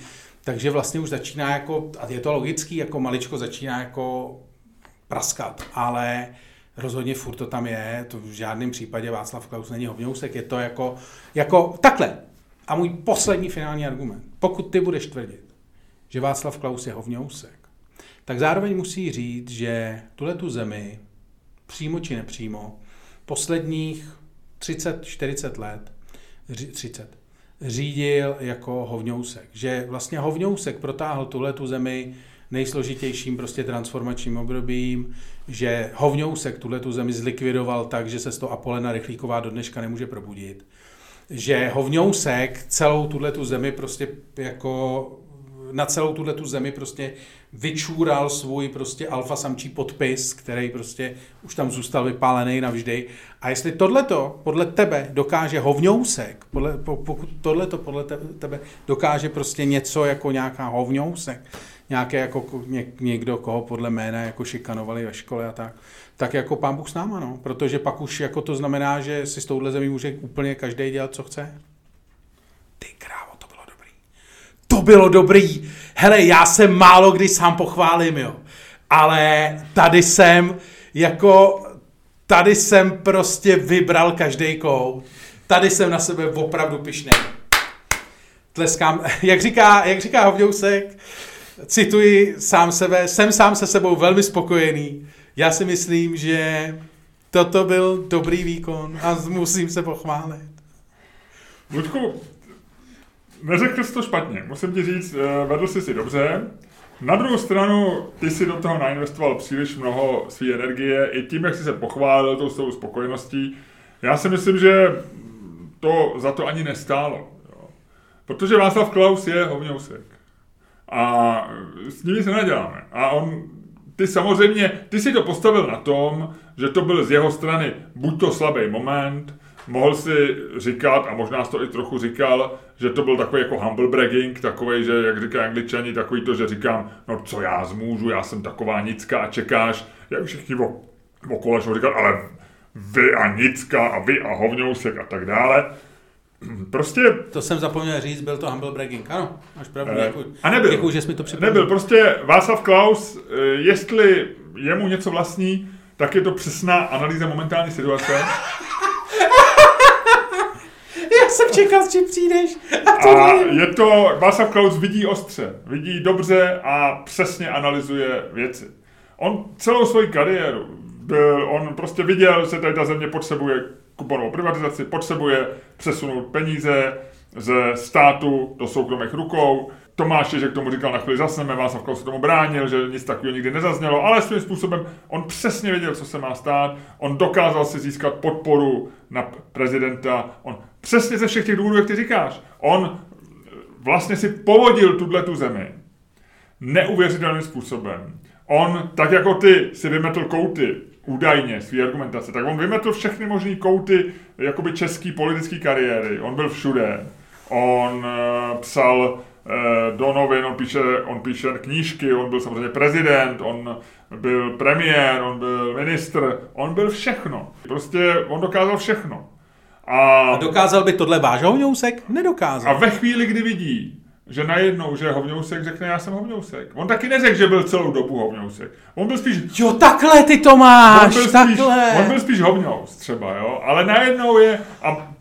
takže vlastně už začíná jako, a je to logický, jako maličko začíná jako praskat, ale rozhodně furt to tam je, to v žádném případě Václav Klaus není hovňousek, je to jako, jako takhle. A můj poslední finální argument. Pokud ty budeš tvrdit, že Václav Klaus je hovňousek, tak zároveň musí říct, že tuhle tu zemi, přímo či nepřímo, posledních 30-40 let, 30, řídil jako hovňousek. Že vlastně hovňousek protáhl tuhle tu zemi nejsložitějším prostě transformačním obdobím, že hovňousek tuhle tu zemi zlikvidoval tak, že se z toho Apolena Rychlíková do dneška nemůže probudit. Že hovňousek celou tuhle tu zemi prostě jako na celou tuhle tu zemi prostě vyčůral svůj prostě alfa samčí podpis, který prostě už tam zůstal vypálený navždy. A jestli tohleto podle tebe dokáže hovňousek, podle, pokud tohleto podle tebe dokáže prostě něco jako nějaká hovňousek, nějaké jako někdo, koho podle jména jako šikanovali ve škole a tak, tak jako pán Bůh s náma, no. Protože pak už jako to znamená, že si s touhle zemí může úplně každý dělat, co chce. Ty krávo, to bylo dobrý. To bylo dobrý. Hele, já jsem málo kdy sám pochválím, jo. Ale tady jsem jako, tady jsem prostě vybral každý kout. Tady jsem na sebe opravdu pišný. Tleskám, (laughs) jak říká, jak říká Hovňousek, cituji sám sebe, jsem sám se sebou velmi spokojený. Já si myslím, že toto byl dobrý výkon a musím se pochválit. Luďku, neřekl jsi to špatně, musím ti říct, eh, vedl jsi si dobře. Na druhou stranu, ty si do toho nainvestoval příliš mnoho své energie, i tím, jak jsi se pochválil tou svou spokojeností. Já si myslím, že to za to ani nestálo. Jo. Protože Václav Klaus je hovňousek. A s nimi se neděláme. A on, ty samozřejmě, ty si to postavil na tom, že to byl z jeho strany buď to slabý moment, mohl si říkat, a možná jsi to i trochu říkal, že to byl takový jako humble bragging, takový, že jak říká angličani, takový to, že říkám, no co já zmůžu, já jsem taková nicka a čekáš, jak všichni okolo říkat, ale vy a nicka a vy a hovňousek a tak dále. Prostě... To jsem zapomněl říct, byl to humble bragging. Ano, máš pravdu. Eh, děkuji. A nebyl. Děkuji, že jsi mi to připomněl. Nebyl, prostě Václav Klaus, eh, jestli je mu něco vlastní, tak je to přesná analýza momentální situace. Jsem čekal, s čím přijdeš. A, a je to, Václav Klaus vidí ostře, vidí dobře a přesně analyzuje věci. On celou svoji kariéru byl, on prostě viděl, že tady ta země potřebuje kuponovou privatizaci, potřebuje přesunout peníze ze státu do soukromých rukou. Tomáš že k tomu říkal, na chvíli zasneme, Václav Klaus se tomu bránil, že nic takového nikdy nezaznělo, ale svým způsobem on přesně věděl, co se má stát, on dokázal si získat podporu na prezidenta, on přesně ze všech těch důvodů, jak ty říkáš, on vlastně si povodil tuhle tu zemi neuvěřitelným způsobem. On, tak jako ty, si vymetl kouty údajně svý argumentace, tak on vymetl všechny možné kouty jakoby český politické kariéry. On byl všude. On uh, psal uh, do novin, on píše, on píše knížky, on byl samozřejmě prezident, on byl premiér, on byl ministr, on byl všechno. Prostě on dokázal všechno. A, a dokázal by tohle váš Hovňousek? Nedokázal. A ve chvíli, kdy vidí, že najednou, že Hovňousek řekne, já jsem Hovňousek. On taky neřekl, že byl celou dobu Hovňousek. On byl spíš... Jo, takhle ty to máš, on byl takhle. Spíš, on byl spíš Hovňous třeba, jo. Ale najednou je... A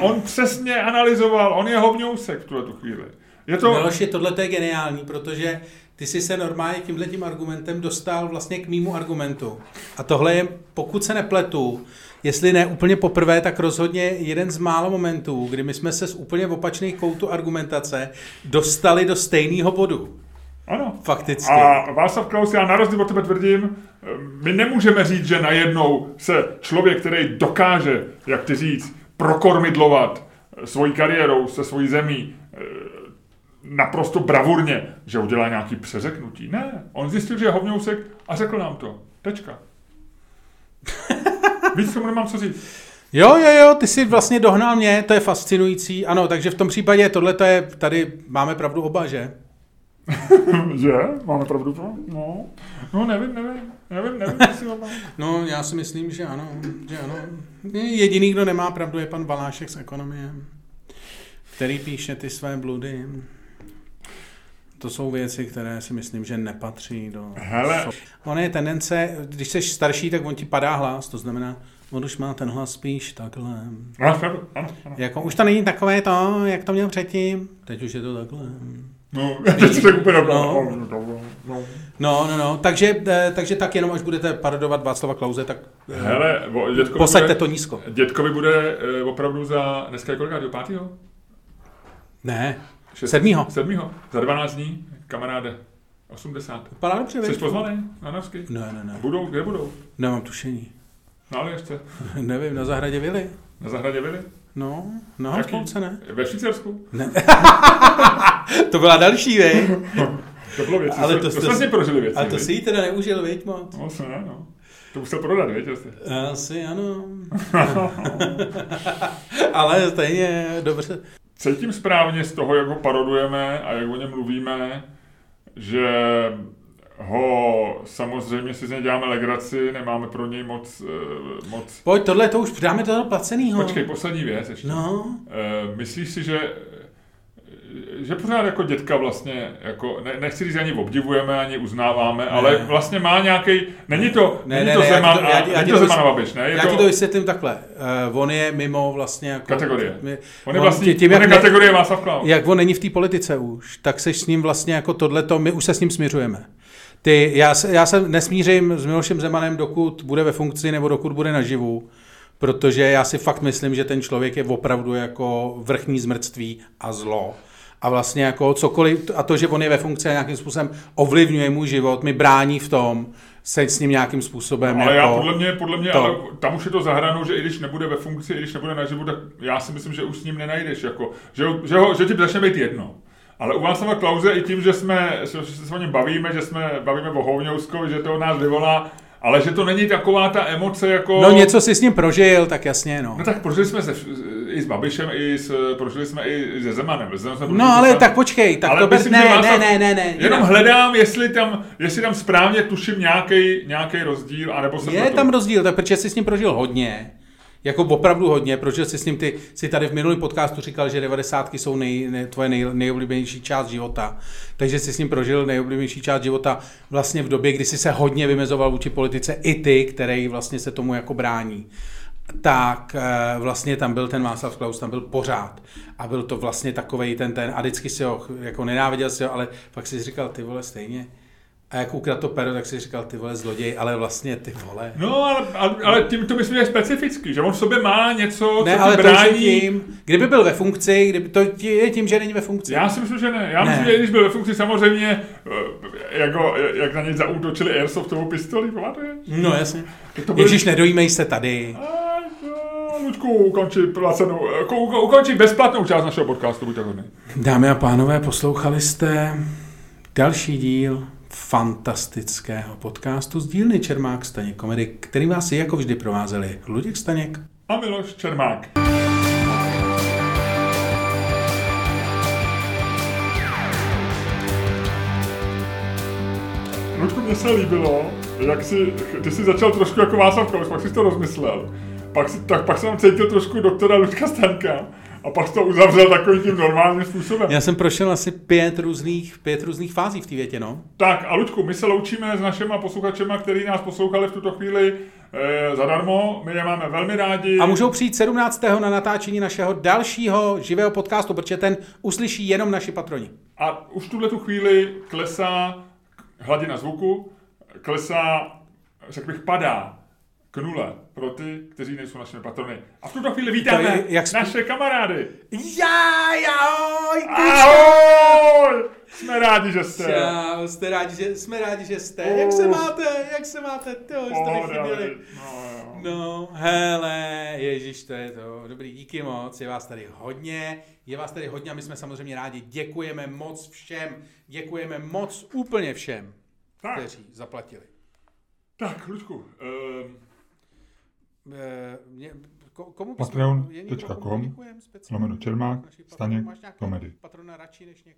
on přesně analyzoval, on je Hovňousek v tuhle tu chvíli. Je to... Miloši, tohle je geniální, protože ty jsi se normálně tímhle tím argumentem dostal vlastně k mýmu argumentu. A tohle je, pokud se nepletu, jestli ne úplně poprvé, tak rozhodně jeden z málo momentů, kdy my jsme se z úplně opačných koutů argumentace dostali do stejného bodu. Ano. Fakticky. A Václav Klaus, já na rozdíl od tebe tvrdím, my nemůžeme říct, že najednou se člověk, který dokáže, jak ty říct, prokormidlovat svojí kariérou se svojí zemí eh, naprosto bravurně, že udělá nějaký přeřeknutí. Ne, on zjistil, že je hovňousek a řekl nám to. Tečka. (laughs) Víc tomu nemám co říct. Jo, jo, jo, ty jsi vlastně dohnal mě, to je fascinující. Ano, takže v tom případě tohle to je, tady máme pravdu oba, že? (laughs) že? Máme pravdu to? No. No, nevím, nevím. Nevím, nevím, jestli mám. No, já si myslím, že ano, že ano. Jediný, kdo nemá pravdu, je pan Balášek z ekonomie, který píše ty své bludy. To jsou věci, které si myslím, že nepatří do... Hele. On je tendence, když jsi starší, tak on ti padá hlas, to znamená, on už má ten hlas spíš takhle. Ano, ano, ano. Jako, už to není takové to, jak to měl předtím, teď už je to takhle. No, (laughs) teď se úplně No. no. no. no. No, no, no, takže, eh, takže tak jenom, až budete parodovat Václava Klauze, tak eh, Hele, dětkovi posaďte bude, to nízko. Dětkovi bude eh, opravdu za, dneska je kolikátýho, pátýho? Ne, Šest- Sedmýho. Sedmýho, za 12 dní, kamaráde, 80. vypadá dobře, Jsi pozvaný na Novsky? Ne, ne, ne, Budou, kde budou? nemám tušení. Na Aljašce, (laughs) Nevím, na zahradě Vily. na zahradě Vily? No, na? Hospolce, ne? Ve Švýcarsku? ne. (laughs) to byla další, vej. (laughs) To bylo věci, Ale to, to- to, jsme si prožili věci. Ale to si ji teda neužil, viď, moc? No, se ne, no. To musel prodat, věď, asi. Asi ano. Ale stejně dobře. Cítím správně z toho, jak ho parodujeme a jak o něm mluvíme, že ho samozřejmě si z něj děláme legraci, nemáme pro něj moc, eh, moc... Pojď, tohle to už dáme toho placenýho. Počkej, poslední věc ještě. No, Eh, Myslíš si, že že pořád jako dětka vlastně, jako, ne, nechci říct, ani obdivujeme, ani uznáváme, ne. ale vlastně má nějaký, není to, Ne, není ne, to ne, já Zeman, ti to- já ti- já není to to Zeman a vys- Babiš, ne? Je já to, ti to vysvětlím takhle. Uh, on je mimo vlastně jako... Kategorie. My- on je vlastně, tím, on je kategorie Václav Klaus. Jak on není v té politice už, tak seš s ním vlastně jako tohleto, my už se s ním směřujeme. Ty, já, se, já se nesmířím s Milošem Zemanem, dokud bude ve funkci nebo dokud bude naživu, protože já si fakt myslím, že ten člověk je opravdu jako vrchní zmrctví a zlo. A vlastně jako cokoliv, a to, že on je ve funkci a nějakým způsobem ovlivňuje můj život, mi brání v tom se s ním nějakým způsobem Ale jako... já podle mě, podle mě to. ale tam už je to zahranou, že i když nebude ve funkci, i když nebude naživu, tak já si myslím, že už s ním nenajdeš, jako, že, že, ho, že ti začne být jedno. Ale u Václava Klauze i tím, že jsme, že se o něm bavíme, že jsme bavíme o Hovňouskovi, že to od nás vyvolá, ale že to není taková ta emoce jako... No něco si s ním prožil, tak jasně, no. No tak prožili jsme se i s Babišem, i s, prožili jsme i se Zemanem. Zemanem jsme No ale to tak počkej, tak Ale to že Ne, ne, ne, ne, ne. Jenom jinak. hledám, jestli tam, jestli tam správně tuším nějaký nějaký rozdíl, anebo se Je pletu. tam rozdíl, tak protože jsi s ním prožil hodně. Jako opravdu hodně, prožil jsi s ním, ty si tady v minulém podcastu říkal, že 90. jsou nej, ne, tvoje nej, nejoblíbenější část života. Takže jsi s ním prožil nejoblíbenější část života vlastně v době, kdy jsi se hodně vymezoval vůči politice, i ty, který vlastně se tomu jako brání. Tak eh, vlastně tam byl ten Václav Klaus, tam byl pořád. A byl to vlastně takovej ten, ten, a vždycky si ho, jako nenáviděl si ho, ale pak si říkal, ty vole, stejně. A jak ukradl to pero, tak si říkal, ty vole, zloděj, ale vlastně ty vole. No, ale, ale, ale tím to myslím, že je specifický, že on v sobě má něco, Ne, co ale ti to brání. tím, kdyby byl ve funkci, kdyby to je tím, že není ve funkci. Já si myslím, že ne. Já Ne. myslím, že když byl ve funkci, samozřejmě, eh, jak, na něj zaútočili Airsoftovou pistoli, pamatuješ? No jasně. To byly- Ježíš, nedojímej se tady. Jo, Luďku, ukončí, placenou, eh, ukončí bezplatnou část našeho podcastu, buď tak. Dámy a pánové, poslouchali jste další díl fantastického podcastu z dílny Čermák Staněk komedy, který vás jako vždy provázeli Luděk Staněk. A Miloš Čermák. Luďku, mně se líbilo, jak si, ty jsi začal trošku jako Václav Klaus, pak jsi to rozmyslel. Pak, si, tak, pak jsem cítil trošku doktora Luďka Staňka a pak to uzavřel takovým tím normálním způsobem. Já jsem prošel asi pět různých, pět různých fází v té větě, no. Tak a Luďku, my se loučíme s našima posluchačema, který nás poslouchali v tuto chvíli e, zadarmo. My je máme velmi rádi. A můžou přijít 17. na natáčení našeho dalšího živého podcastu, protože ten uslyší jenom naši patroni. A už tuhle tu chvíli klesá hladina zvuku, klesá, řekl bych, padá k nule. Pro ty, kteří nejsou našimi patrony. A v tuto chvíli vítáme je, jak jsme- naše kamarády. Já, ahoj, Ahoj! Jsme rádi, že jste. Čau, jste rádi, že, jsme rádi, že jste. Jak se máte? Jak se máte? Tyjo, jste Pohoda, nechyběli. no. No, hele, ježíš, to je to. Dobrý, díky moc, je vás tady hodně, je vás tady hodně a my jsme samozřejmě rádi. Děkujeme moc všem, děkujeme moc úplně všem, Tak. kteří zaplatili. Tak, Luďku, um, mě, ko, komu Patreon.com, lomeno Čermák, Staněk, Komedy.